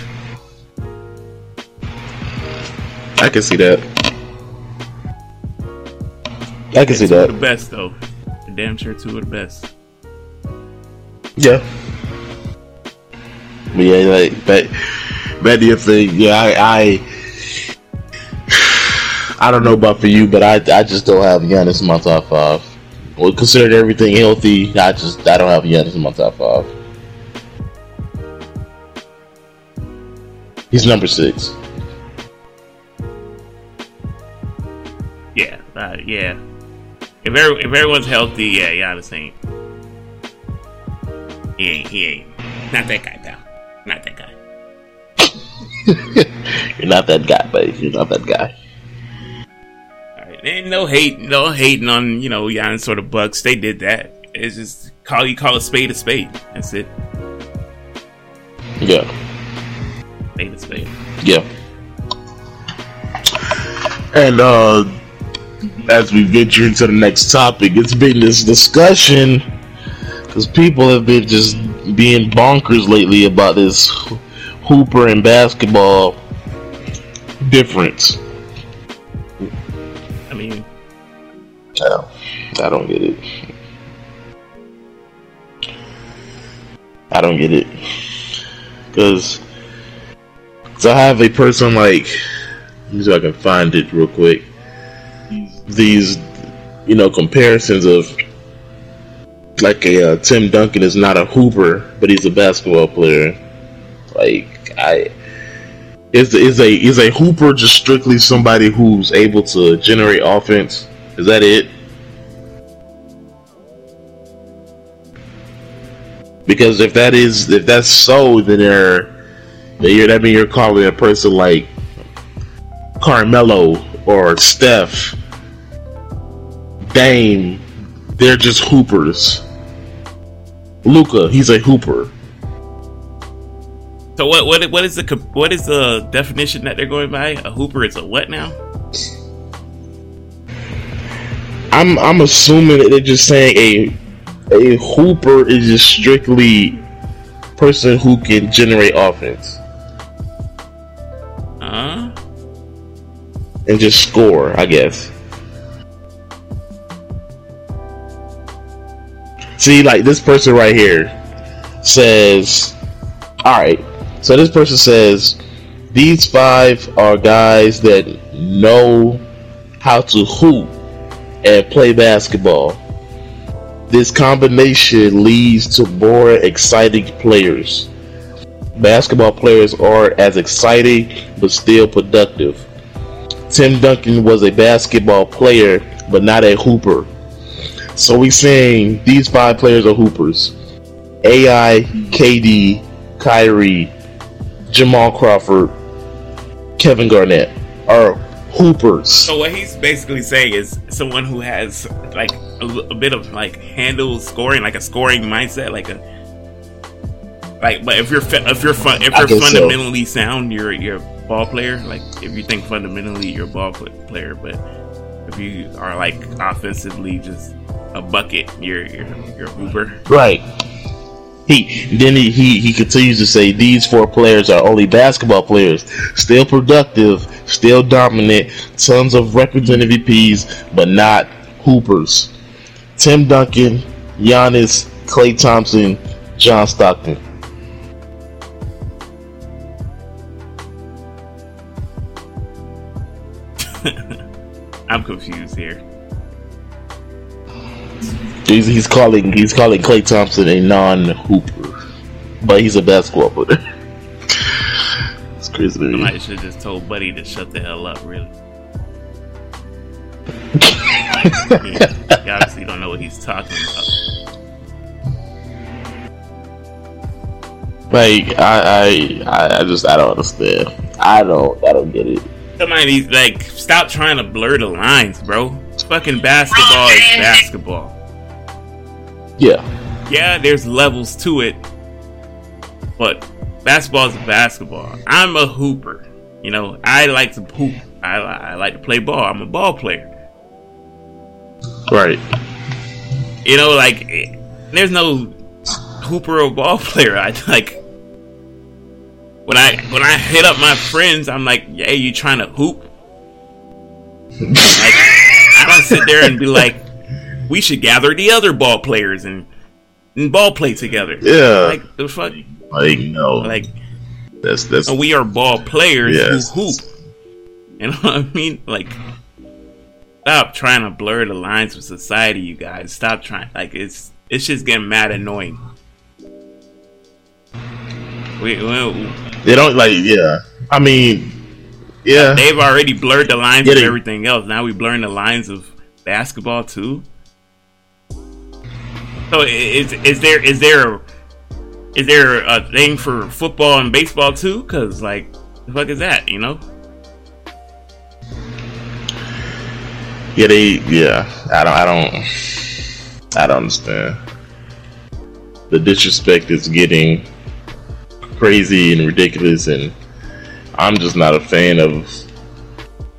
I can see that. I can see that. The best though, damn sure two of the best. Yeah. But yeah, like but but the thing, yeah, I, I I don't know about for you, but I I just don't have Giannis in my top five. Well, considered everything healthy, I just I don't have Giannis in my top five. He's number six. Yeah, uh, yeah. If every, if everyone's healthy, yeah, Giannis ain't. He ain't. He ain't. Not that guy, pal. Not that guy. You're not that guy, buddy. You're not that guy. All right, and no hate, no hating on you know Giannis sort of Bucks. They did that. It's just call you call a spade a spade. That's it. Yeah. Spade a spade. Yeah. And uh as we venture into the next topic, it's been this discussion because people have been just being bonkers lately about this hooper and basketball difference. I don't get it. I don't get it because I have a person like let me see if I can find it real quick. These, you know, comparisons of like a uh, Tim Duncan is not a hooper, but he's a basketball player. Like I, is is a is a hooper just strictly somebody who's able to generate offense? Is that it? Because if that is if that's so, then they're then you're that means you're calling a person like Carmelo or Steph, Dame, they're just hoopers. Luka, he's a hooper. so what? What? What is the what is the definition that they're going by? A hooper is a what now? I'm I'm assuming that they're just saying a a hooper is just strictly person who can generate offense Huh? and just score, I guess. See, like this person right here says, all right. So this person says these five are guys that know how to hoop and play basketball. This combination leads to more exciting players. Basketball players are as exciting but still productive. Tim Duncan was a basketball player but not a hooper. So we're saying these five players are hoopers. AI, KD, Kyrie, Jamal Crawford, Kevin Garnett are hoopers. So what he's basically saying is someone who has like a bit of like handle scoring, like a scoring mindset, like a like. But if you're if you're fun, if you're guess so. fundamentally sound, you're you're a ball player. Like if you think fundamentally, you're a ball player. But if you are like offensively just a bucket, you're you're you're a hooper. Right. He then he, he he continues to say these four players are only basketball players, still productive, still dominant, tons of records and MVPs, but not hoopers. Tim Duncan, Giannis, Klay Thompson, John Stockton. I'm confused here. He's, he's calling he's calling Klay Thompson a non-hooper, but he's a basketball player. to. Somebody should have just told Buddy to shut the hell up. Really. I mean, you obviously don't know what he's talking about. Like I, I, I just I don't understand. I don't, I don't get it. Somebody like stop trying to blur the lines, bro. Fucking basketball is basketball. Yeah, Yeah, there's levels to it, but basketball is basketball. I'm a hooper. You know, I like to hoop. I, I like to play ball. I'm a ball player. right. You know, like there's no hooper or ball player. I like when I when I hit up my friends, I'm like, "Yeah, you trying to hoop?" like I don't sit there and be like, "We should gather the other ball players and and ball play together." Yeah. like the fuck, Like no, like that's that's we are ball players Yes. who hoop. You know what I mean? Like stop trying to blur the lines with society, you guys. Stop trying. Like it's it's just getting mad annoying. We, we They don't like. Yeah. I mean, yeah. they've already blurred the lines Yeah, of everything else. Now we blurring the lines of basketball too. So is is there is there is there a thing for football and baseball too? Because like the fuck is that? You know? Yeah. They. Yeah. I don't. I don't. I don't understand. The disrespect is getting crazy and ridiculous, and I'm just not a fan of,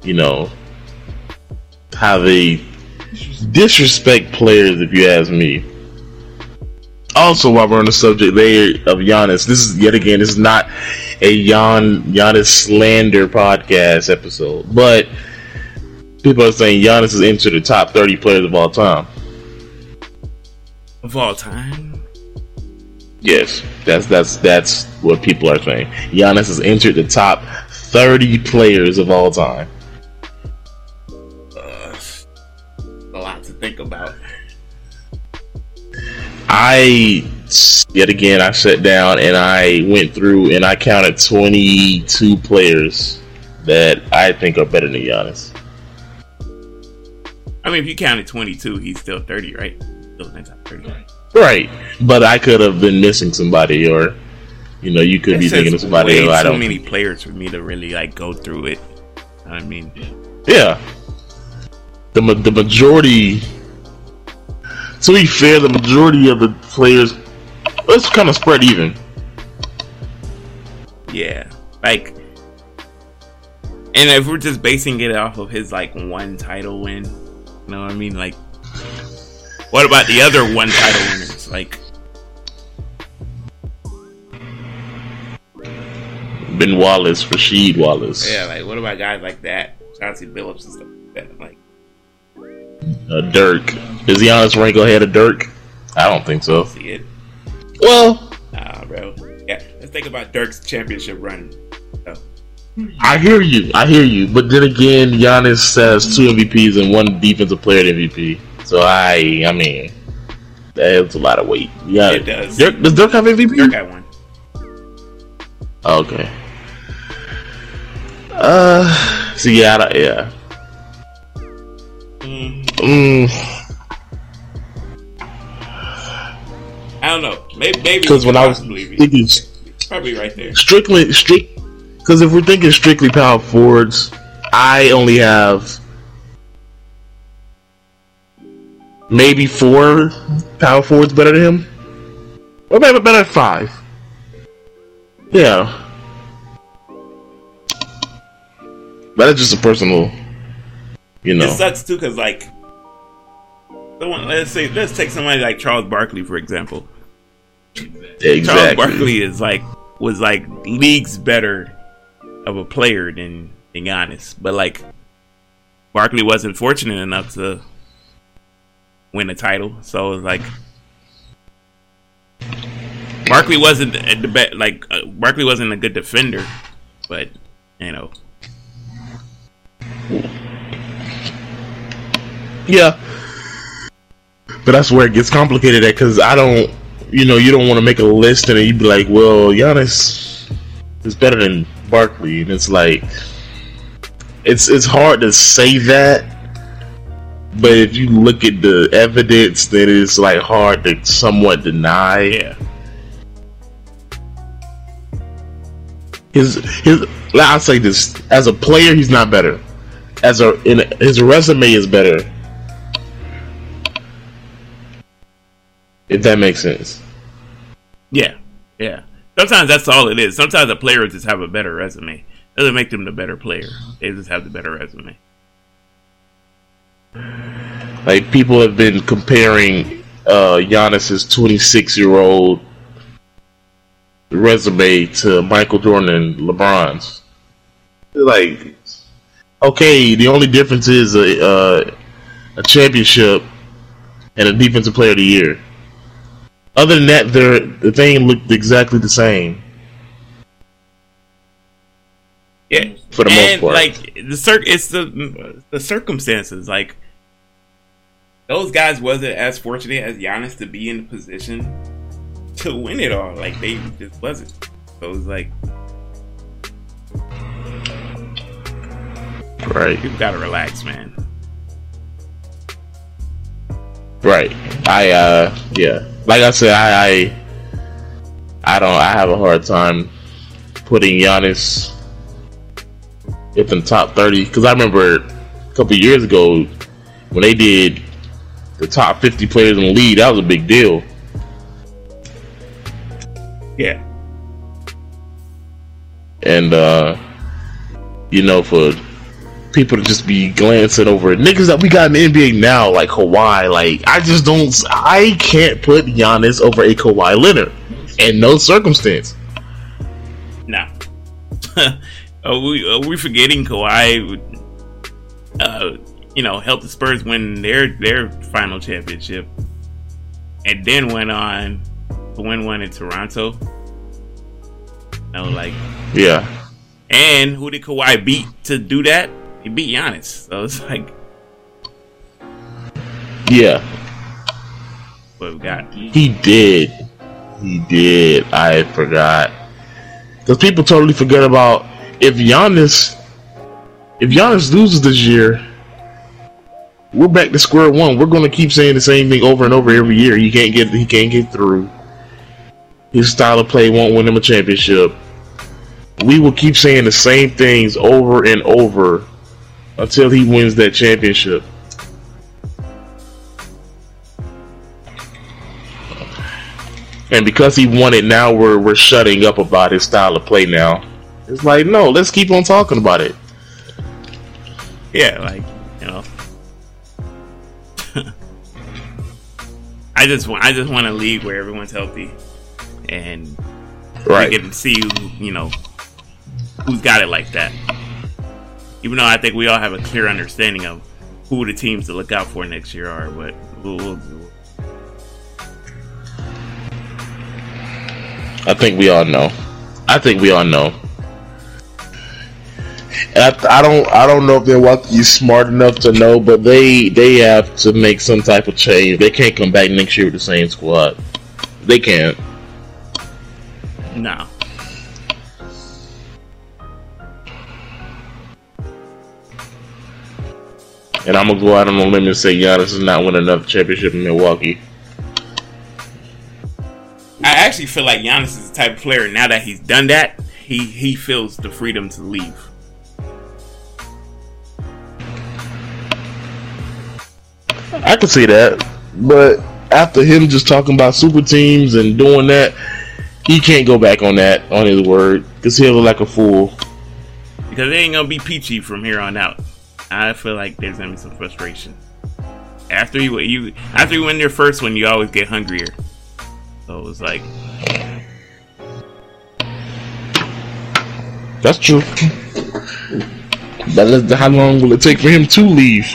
you know, how they disrespect players. If you ask me. Also, while we're on the subject there of Giannis, this is yet again, this is not a Gian Giannis slander podcast episode, but people are saying Giannis is into the top 30 players of all time. Of all time. Yes, that's that's that's what people are saying. Giannis has entered the top 30 players of all time. I yet again I sat down and I went through and I counted 22 players that I think are better than Giannis. I mean, if you counted 22, he's still 30, right? Still top 30. Right, but I could have been missing somebody, or you know, you could be thinking of somebody way who I don't. So many players for me to really like go through it. I mean, Yeah. The ma- the majority. To be fair, the majority of the players, let's kind of spread even. yeah, like, and if we're just basing it off of his like one title win, you know what I mean? Like, what about the other one title winners? Like, Ben Wallace, Rasheed Wallace, yeah, like what about guys like that, Chauncey Billups and stuff like that? Like, uh, Dirk. Is Giannis rank ahead of Dirk? I don't think so. see it? Well, Nah, bro. Yeah, let's think about Dirk's championship run. So, I hear you. I hear you. But then again, Giannis has two MVPs and one defensive player MVP. So I, I mean, that's a lot of weight. Yeah, It does. Dirk, does Dirk have MVP? Dirk got one. Okay. Uh, so yeah, I yeah. Mm, I don't know. Maybe maybe Because when I was be. thinking probably right there. strictly strict, because if we're thinking strictly power forwards, I only have maybe four power forwards better than him, or maybe better five. Yeah, but that's just a personal, you know. It sucks too, cause like, someone, let's say, let's take somebody like Charles Barkley for example. exactly. Charles Barkley is like was like leagues better of a player than than Giannis, but like Barkley wasn't fortunate enough to win a title, so it's like Barkley wasn't at the like uh, Barkley wasn't a good defender, but you know Yeah. But that's where it gets complicated at because I don't, you know, you don't want to make a list and you'd be like, well, Giannis is better than Barkley. And it's like, it's it's hard to say that. But if you look at the evidence, then it's like hard to somewhat deny. yeah His his, I'll say this: as a player, he's not better. As a in his resume is better. If that makes sense. Yeah, yeah. Sometimes that's all it is. Sometimes a player just have a better resume. Doesn't make them the better player. They just have the better resume. Like people have been comparing uh Giannis's 26 year old resume to Michael Jordan and LeBron's. Like, okay, the only difference is a uh, a championship and a defensive player of the year. Other than that, they're, the thing looked exactly the same. Yeah, for the and most part. like the cir- it's the the circumstances. Like those guys wasn't as fortunate as Giannis to be in the position to win it all. Like they just wasn't. So it was like right, people gotta relax, man. right. I uh, yeah. Like I said, I, I, I don't. I have a hard time putting Giannis in the top thirty because I remember a couple years ago when they did the top fifty players in the league. That was a big deal. Yeah, and uh you know for people to just be glancing over niggas that we got in the NBA now like Kawhi like I just don't I can't put Giannis over a Kawhi Leonard in no circumstance nah. are we are we forgetting Kawhi? Uh, you know, helped the Spurs win their their final championship, and then went on to win one in Toronto. No, like yeah And who did Kawhi beat to do that? He beat Giannis. So it's like yeah what we got. he did he did I forgot because people totally forget about if Giannis if Giannis loses this year we're back to square one. We're going to keep saying the same thing over and over every year. He can't get he can't get through. His style of play won't win him a championship. We will keep saying the same things over and over until he wins that championship. And because he won it now, we're we're shutting up about his style of play now. It's like no, let's keep on talking about it. Yeah, like you know. I just want I just want a league where everyone's healthy, and Right. we can see you know who's got it like that. Even though I think we all have a clear understanding of who the teams to look out for next year are, but we'll, we'll, I think we all know. I think we all know. And I, I don't. I don't know if they're Milwaukee smart enough to know, but they they have to make some type of change. They can't come back next year with the same squad. They can't. no. And I'm gonna go out on a limb and say Giannis is not winning another championship in Milwaukee. I actually feel like Giannis is the type of player now that he's done that, he he feels the freedom to leave. I can see that, but after him just talking about super teams and doing that, he can't go back on that on his word because he'll look like a fool. because it ain't gonna be peachy from here on out. I feel like there's gonna be some frustration after you you after you win your first one. You always get hungrier. So it was like, That's true. But how long will it take for him to leave?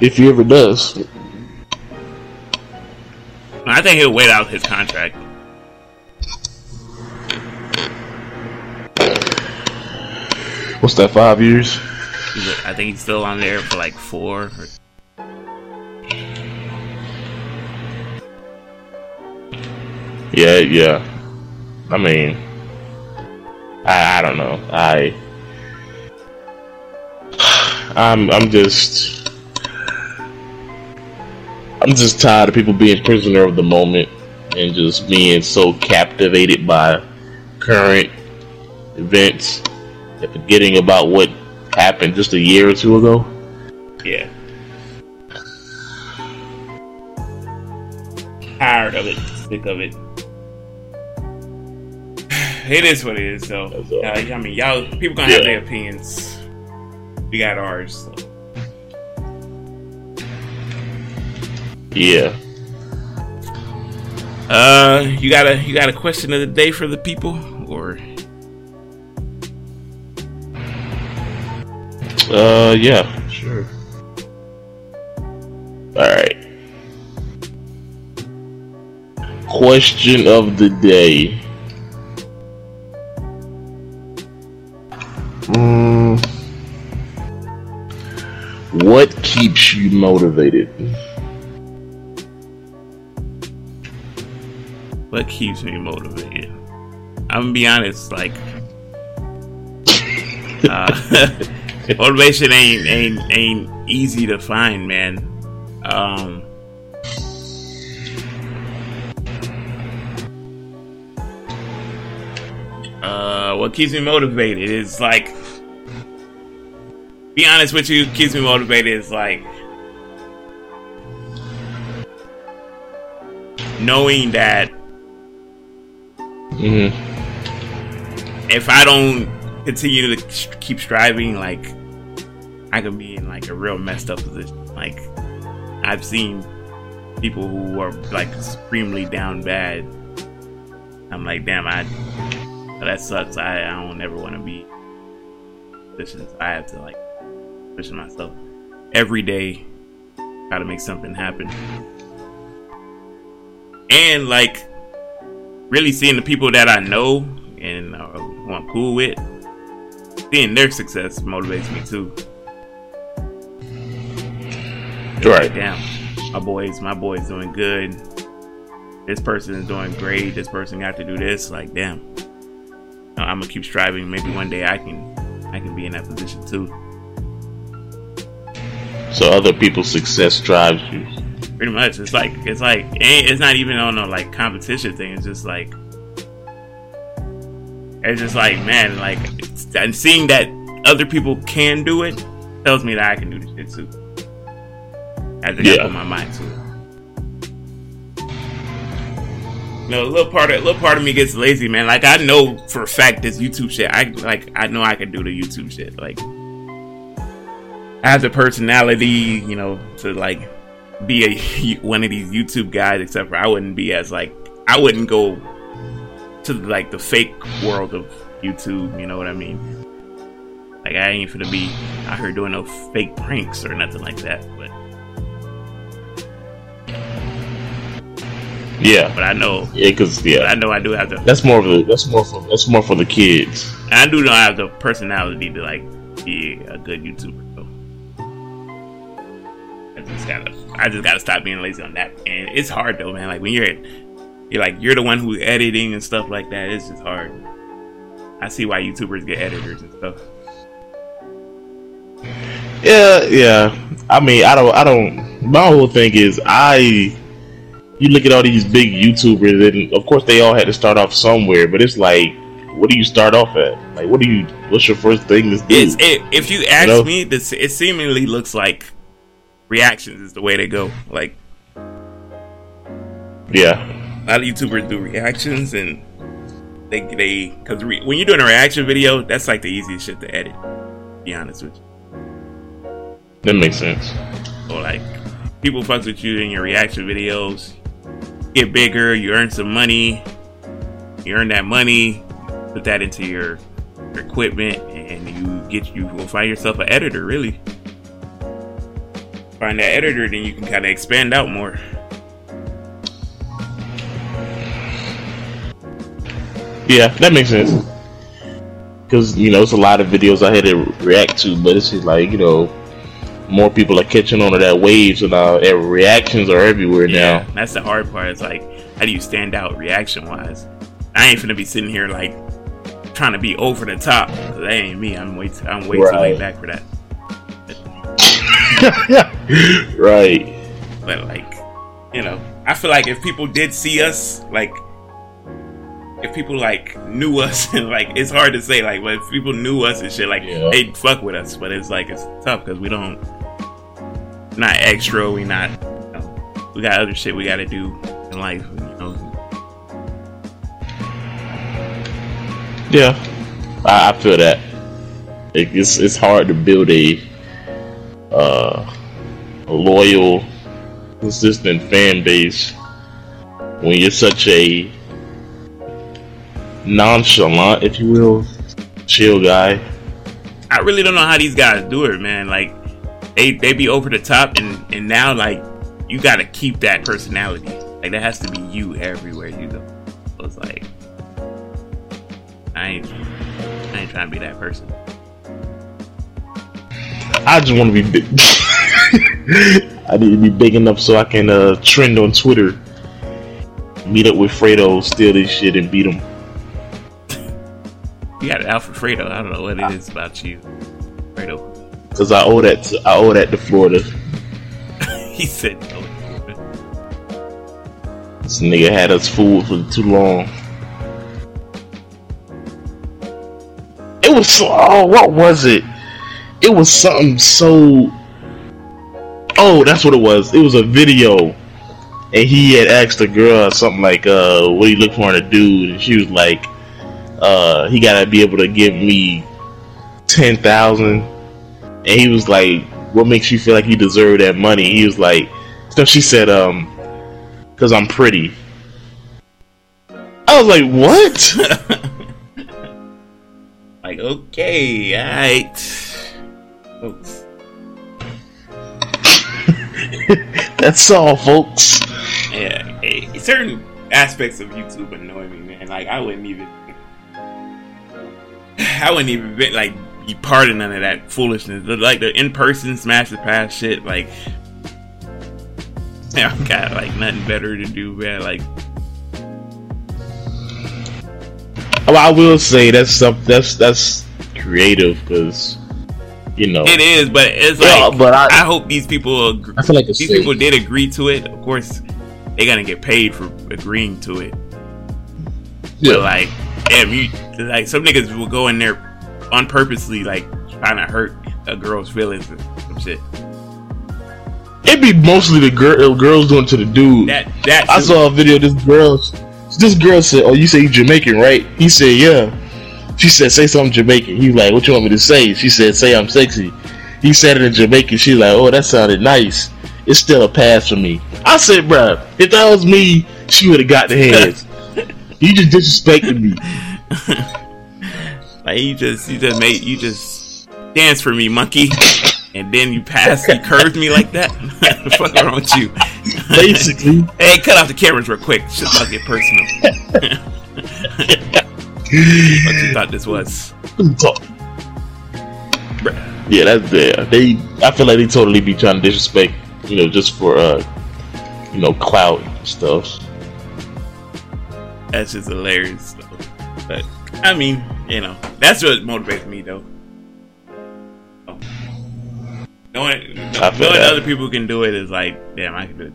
If he ever does. I think he'll wait out his contract. What's that, five years? I think he's still on there for like four. Yeah, yeah. I mean, I, I don't know. I, I'm, I'm just, I'm just tired of people being prisoner of the moment and just being so captivated by current events and forgetting about what happened just a year or two ago. yeah. Tired of it. Sick of it. It is what it is, though. Uh, I mean, y'all people gonna have their opinions. We got ours. So. Yeah. Uh, you got a you got a question of the day for the people, or Uh, yeah, sure. All right. Question of the day: Mm, what keeps you motivated? What keeps me motivated? I'm gonna be honest, like uh, motivation ain't ain't ain't easy to find, man. Um, uh, what keeps me motivated is like, be honest with you, keeps me motivated is like knowing that hmm if I don't continue to keep striving, like I could be in like a real messed up position. Like I've seen people who are like supremely down bad. I'm like, damn, I that sucks. I, I don't ever want to be positions. I have to like push myself every day, try to make something happen, and like really seeing the people that I know and uh, who I'm cool with, seeing their success motivates me too. Right. Damn, my boys, my boys doing good. This person is doing great. This person got to do this. Like, damn, I'm gonna keep striving. Maybe one day I can, I can be in that position too. So other people's success drives you. Pretty much, it's like it's like it's not even on a like competition thing. It's just like it's just like man, like and seeing that other people can do it tells me that I can do this shit too. I gotta Yeah. put my mind to it. Know, a little part of a little part of me gets lazy, man. Like I know for a fact this YouTube shit. I like I know I can do the YouTube shit. Like I have the personality, you know, to like be a one of these YouTube guys. Except for I wouldn't be as like I wouldn't go to like the fake world of YouTube. You know what I mean? Like I ain't gonna be out here doing no fake pranks or nothing like that. Yeah. but I know, Yeah, because yeah, I know I do have the that's more of the that's more for that's more for the kids. I do know I have the personality to like be a good YouTuber. Though. I just gotta, I just gotta stop being lazy on that. And it's hard though, man. Like when you're, you're like you're the one who's editing and stuff like that. It's just hard. I see why YouTubers get editors and stuff. Yeah, yeah. I mean, I don't, I don't. My whole thing is, I. You look at all these big YouTubers, and of course they all had to start off somewhere. But it's like, what do you start off at? Like, what do you? What's your first thing? It's it, if you ask know? me, this it seemingly looks like reactions is the way to go. Like yeah, a lot of YouTubers do reactions and they they because re, when you're doing a reaction video, that's like the easiest shit to edit. To be honest with you. that makes sense. So like people fuck with you in your reaction videos, get bigger, you earn some money, you earn that money, put that into your, equipment, and you get you will find yourself an editor. Really, find that editor, then you can kind of expand out more. Yeah, that makes sense. Because you know, it's a lot of videos I had to react to, but it's just like you know, more people are catching on to that wave, so now reactions are everywhere Yeah, now. that's the hard part. It's like, how do you stand out reaction wise? I ain't finna be sitting here like trying to be over the top. That ain't me. I'm way too, I'm way too laid back for that. right. But like, you know, I feel like if people did see us, like, if people like knew us, and like, it's hard to say, like, but if people knew us and shit, like, Yeah. they'd fuck with us. But it's like it's tough because we don't, not extra. We not, you know, we got other shit we got to do in life. You know, Yeah, I, I feel that. It, it's it's hard to build a uh, a loyal, consistent fan base when you're such a nonchalant, if you will, chill guy. I really don't know how these guys do it, man. Like, they they be over the top, and and now like you got to keep that personality. Like that has to be you everywhere you go. So it's like I ain't I ain't trying to be that person. I just want to be big. I need to be big enough so I can uh, trend on Twitter. Meet up with Fredo, steal this shit, and beat him. You got Alfred Fredo. I don't know what it is about you, Fredo. Cause I owe that. To, I owe that to Florida. he said no. This nigga had us fooled for too long. It was so. Oh, what was it? It was something so. Oh, that's what it was. It was a video, and he had asked a girl something like, "Uh, what do you look for in a dude?" And she was like, "Uh, he gotta be able to give me ten thousand. And he was like, "What makes you feel like you deserve that money?" He was like, "So she said, um, because I'm pretty." I was like, "What?" Like, okay, alright. Folks. That's all, folks. Yeah, certain aspects of YouTube annoy me, man. Like, I wouldn't even. I wouldn't even be, like be part of none of that foolishness. The- Like the in person smash the pass shit. Like, yeah, I've got like nothing better to do, man. Like, Well, I will say that's some that's that's creative because you know it is, but it's Yeah, like but I- I, hope these people agree. I feel like it's these safe. people did agree to it. Of course, they gotta get paid for agreeing to it. But like, damn, you like some niggas will go in there unpurposely, like trying to hurt a girl's feelings and some shit. It'd be mostly the girl uh, girls doing to the dude. That that I saw a video. of This girl, this girl said, "Oh, you say you Jamaican, right?" He said, "Yeah." She said, "Say something Jamaican." He's like, "What you want me to say?" She said, "Say I'm sexy." He said it in Jamaican. She's like, "Oh, that sounded nice." It's still a pass for me. I said, "Bruh, if that was me, she would have got the heads." you just disrespected me. like you just you just made you just dance for me, monkey. And then you pass, you curved me like that. the fuck wrong with you? Basically, hey, cut off the cameras real quick. Shit about to get personal. what you thought this was? Yeah, that's there. They, I feel like they totally be trying to disrespect, you know, just for uh, you know, clout stuff. That's just hilarious. Though. But I mean, you know, that's what motivates me though. Oh. Knowing, knowing other people can do it is like, damn, I can do it.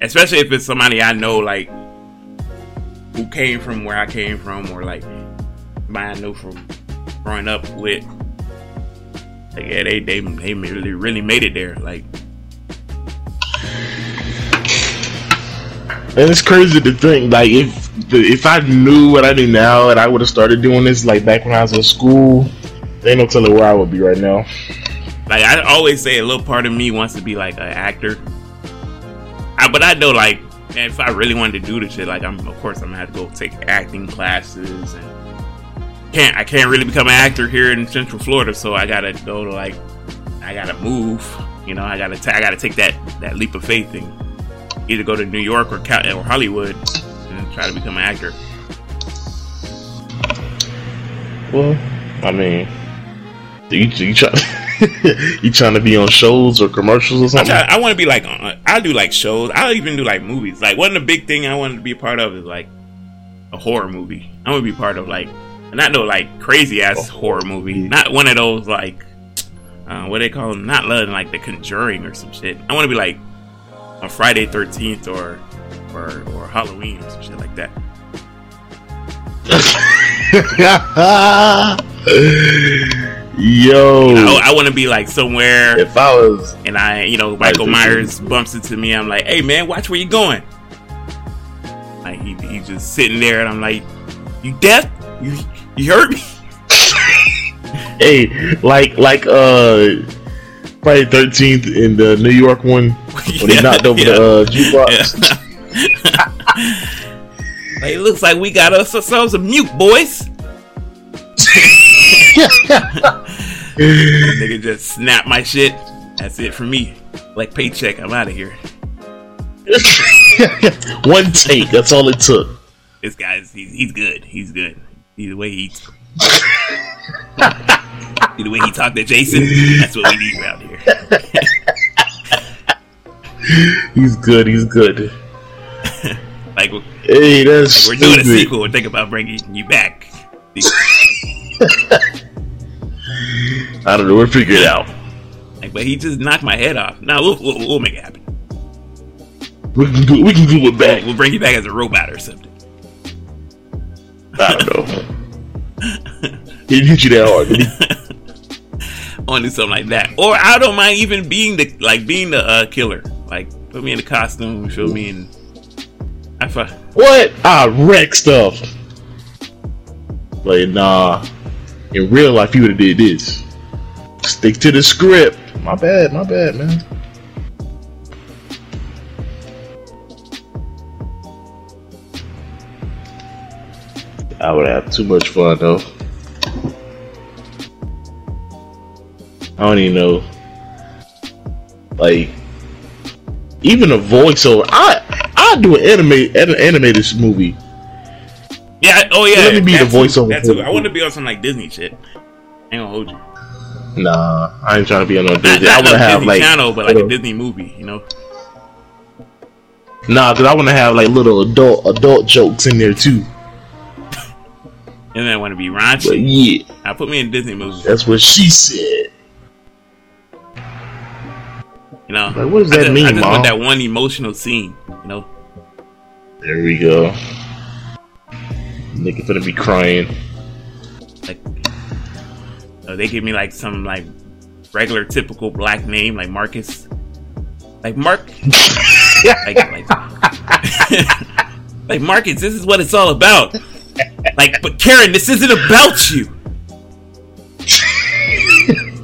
Especially if it's somebody I know, like who came from where I came from, or like somebody I know from growing up with. Like, yeah, they they they really really made it there. Like, And it's crazy to think, like, if if I knew what I do now and I would have started doing this, like, back when I was in school, there ain't no telling where I would be right now. Like I always say, a little part of me wants to be like an actor. I, but I know, like, man, if I really wanted to do this shit, like, I'm of course I'm gonna have to go take acting classes and can't I can't really become an actor here in Central Florida, so I gotta go to like I gotta move. You know, I gotta ta- I gotta take that that leap of faith and either go to New York or Cal- or Hollywood and try to become an actor. Well, I mean, you you try you trying to be on shows or commercials or I, something? try- I want to be like uh, I do like shows. I even do like movies. Like one of the big thing I wanted to be a part of is like a horror movie. I want to be part of like not no like crazy ass horror movie. Not one of those like uh, what they call them. Not like like The Conjuring or some shit. I want to be like a Friday Thirteenth or or or Halloween or some shit like that. Yo, I, I want to be like somewhere if I was, and I, you know, Michael Myers bumps into me. I'm like, hey man, watch where you going. Like he, he's just sitting there, and I'm like, you deaf? You you heard me? hey, like like uh, Friday Thirteenth in the New York one when he knocked over the uh, jukebox. Yeah. like, it looks like we got us ourselves a mute, boys. Nigga just snap my shit. That's it for me. Like paycheck, I'm out of here. One take. That's all it took. This guy's he's, he's good. He's good. Either way he the way he talked to Jason. That's what we need around here. he's good. He's good. like, hey, that's like we're doing a sequel. We're thinking about bringing you back. I don't know. We'll figure it out. Like, but he just knocked my head off. Now we'll, we'll, we'll make it happen. We can do, we can do it back. We'll, we'll bring you back as a robot or something. I don't know. he didn't hit you that hard, did he? I want to do something like that, or I don't mind even being the like being the uh, killer. Like put me in the costume, show me in. I fuck. What? I wreck stuff. Like nah. In real life, you would have did this. Stick to the script. My bad. My bad, man. I would have too much fun though. I don't even know. Like, even a voiceover. I I do an anime an animated movie. Yeah. Oh yeah. Let me be the voiceover. That's I want to be on some like Disney shit. I ain't gonna hold you. Nah, I ain't trying to be on no Disney. I want to have Disney like channel, but like a Disney movie. You know. Nah, because I want to have like little adult adult jokes in there too. And then I want to be raunchy. But yeah, I put me in Disney movies. that's what she said. You know. Like, what does I that just, mean, I just Mom? want that one emotional scene. You know. There we go. Nigga finna be crying. like uh, they give me like some like regular typical black name like Marcus, like Mark, like like, like Marcus. This is what it's all about. Like, but Karen, this isn't about you.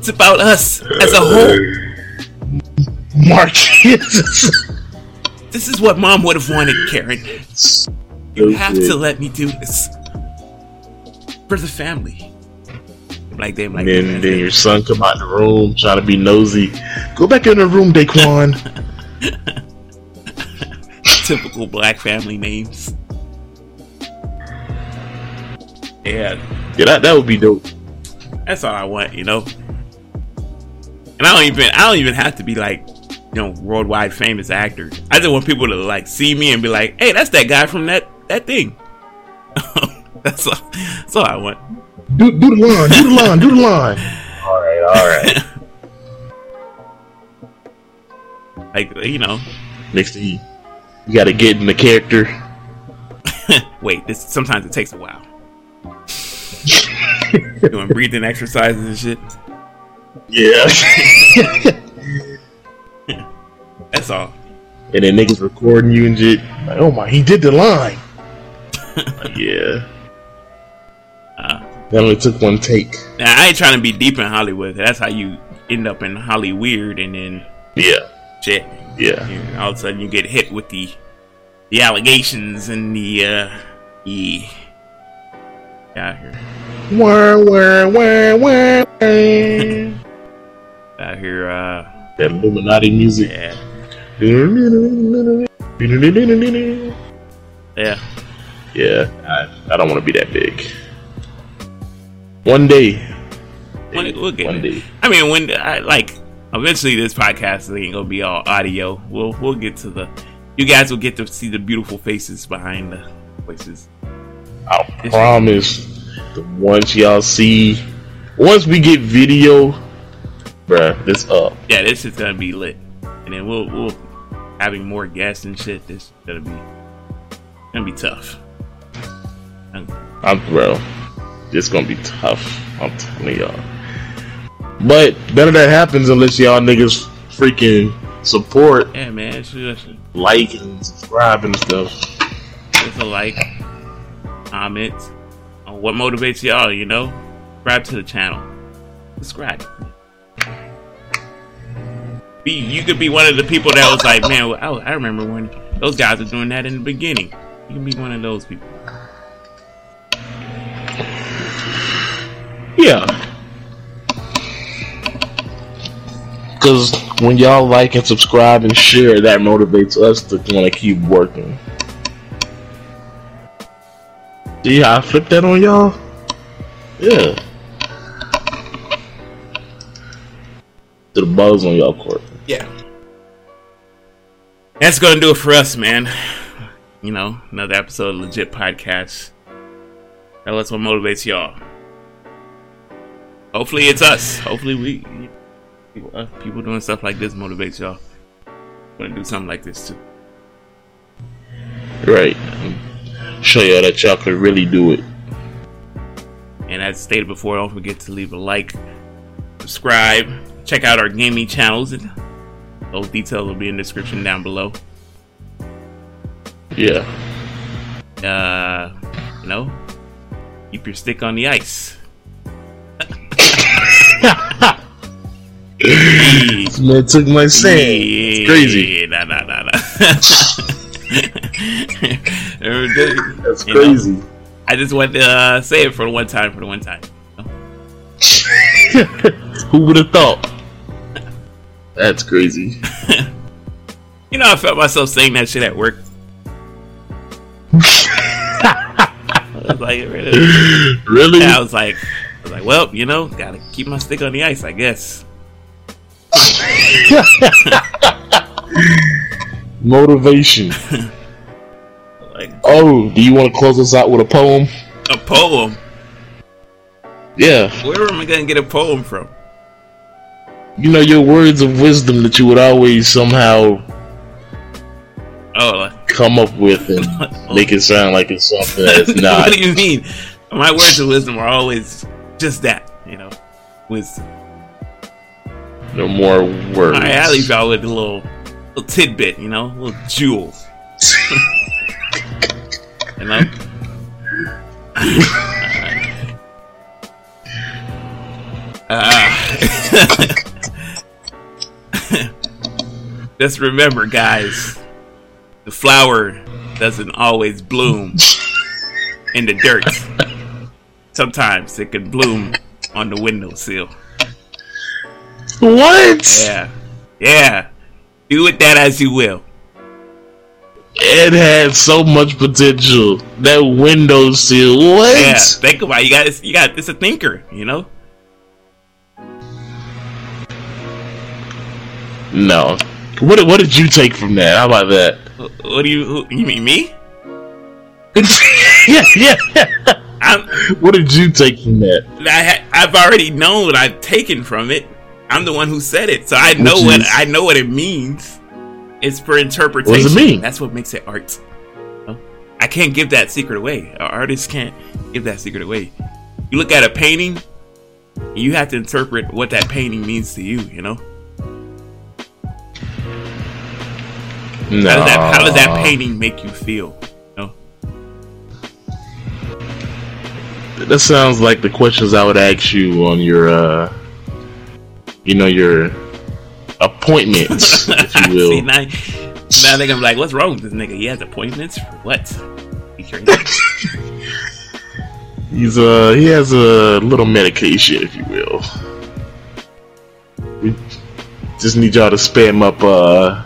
It's about us as a whole. Marcus. This is what Mom would have wanted, Karen. You have to let me do this for the family. Like they like then, then your son come out the room trying to be nosy. Go back in the room, Daquan. typical black family names. Yeah, yeah, that, that would be dope. that's all I want, you know. And I don't even I don't even have to be like, you know, worldwide famous actor. I just want people to like see me and be like, hey, that's that guy from that that thing. that's all that's all I want. Do, do the line, do the line, do the line. All right, all right. Like you know, Next thing you, you got to get in the character. wait, this sometimes it takes a while. Doing breathing exercises and shit. Yeah. That's all. and then niggas recording you and shit. Like, oh my, he did the line. Like, yeah. Uh, That only took one take. Now, I ain't trying to be deep in Hollywood. That's how you end up in Hollyweird, and then Yeah. shit. Yeah. All of a sudden, you get hit with the the allegations and the uh, the out here, Wah, wah, wah, wah, wah. out here. Uh, that Illuminati music. yeah, Yeah, yeah. I, I don't want to be that big. One day. One- we'll get One day. I mean, when I like eventually this podcast ain't gonna be all audio. We'll we'll get to the. You guys will get to see the beautiful faces behind the voices. I promise. The once y'all see, once we get video, bruh, this up. Yeah, this is gonna be lit, and then we'll we'll having more guests and shit. This is gonna be gonna be tough. Um, I'm bro. This gonna be tough. I'm telling y'all. But none of that happens unless y'all niggas freaking support, yeah, man, it's just like, and subscribe and stuff. it's a like, comment on what motivates y'all. You know, subscribe to the channel. Subscribe. Be you could be one of the people that was like, man, I, I remember when those guys were doing that in the beginning. You can be one of those people. Yeah. Because when y'all like and subscribe and share, that motivates us to want to keep working. See how I flipped that on y'all? Yeah. the balls on y'all court. Yeah. That's gonna do it for us, man. You know, another episode of LeJit Podcast. Us what motivates y'all. Hopefully, it's us. Hopefully, we people, doing stuff like this motivates y'all. To do something like this too. Right. Show y'all that y'all can really do it. And as stated before, don't forget to leave a like, subscribe, check out our gaming channels. And those details will be in the description down below. Yeah. Uh, you know, keep your stick on the ice. This man took my saying. It's crazy. Nah, nah, nah, nah. That's You know? crazy. I just want to uh, say it for the one time, for the one time. Who would have thought? That's crazy. You know, I felt myself saying that shit at work. I was like, really? really? I was like, I was like, well, you know, gotta keep my stick on the ice, I guess. Motivation. Like Oh, do you want to close us out with a poem? a poem. Yeah. Where am I gonna get a poem from? You know your words of wisdom that you would always somehow Oh, like, come up with and make it sound like it's something that's not. what do you mean? My words of wisdom are always just that, you know, wisdom. No more words. I at least y'all with a little, little tidbit, you know, little jewel. you know. Uh, just remember, guys, the flower doesn't always bloom in the dirt. Sometimes it can bloom on the windowsill. What? Yeah. Yeah. Do with that as you will. It had so much potential. That windowsill. What? Yeah. Think about it. You got you got it's a thinker, you know? No. What did, what did you take from that? How about that? What do you who, you mean me? yeah, yeah. I'm What did you take from that? I ha- I've already known what I've taken from it. I'm the one who said it, so I know what is- I know what it means. It's for interpretation. What does it mean? That's what makes it art. I can't give that secret away. Our artists can't give that secret away. You look at a painting, you have to interpret what that painting means to you. You know. No. How does that How does that painting make you feel? You know? That sounds like the questions I would ask you on your, uh, you know, your appointments, if you will. See, now, now they're gonna be like, "What's wrong with this nigga? He has appointments for what?" He. He's uh he has a little medication, if you will. We just need y'all to spam up uh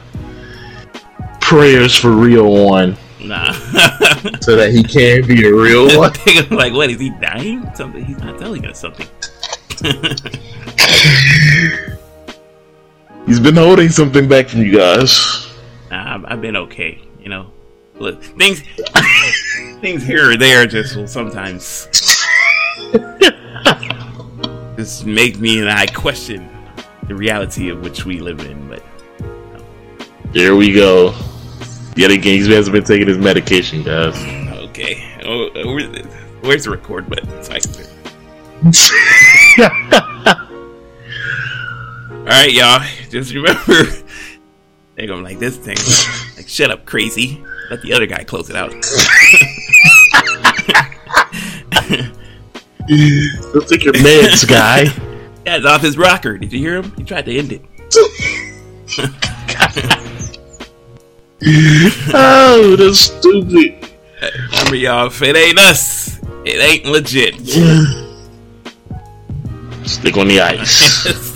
prayers for real one nah. so that he can be a real one. Like, what is he dying? Something he's not telling us something. He's been holding something back from you guys. Nah, I've, I've been okay. You know, look, things, things here or there just will sometimes just make me and I question the reality of which we live in. But There we go. Yet again, he hasn't been taking his medication, guys. okay, oh, uh, where's the, record button? All right, y'all. Just remember, they're gonna like this thing. Like, shut up, crazy. Let the other guy close it out. Go take your meds, guy. Yeah, it's off his rocker. Did you hear him? He tried to end it. oh, that's stupid. Remember, y'all, if it ain't us, it ain't legit. Stick on the ice.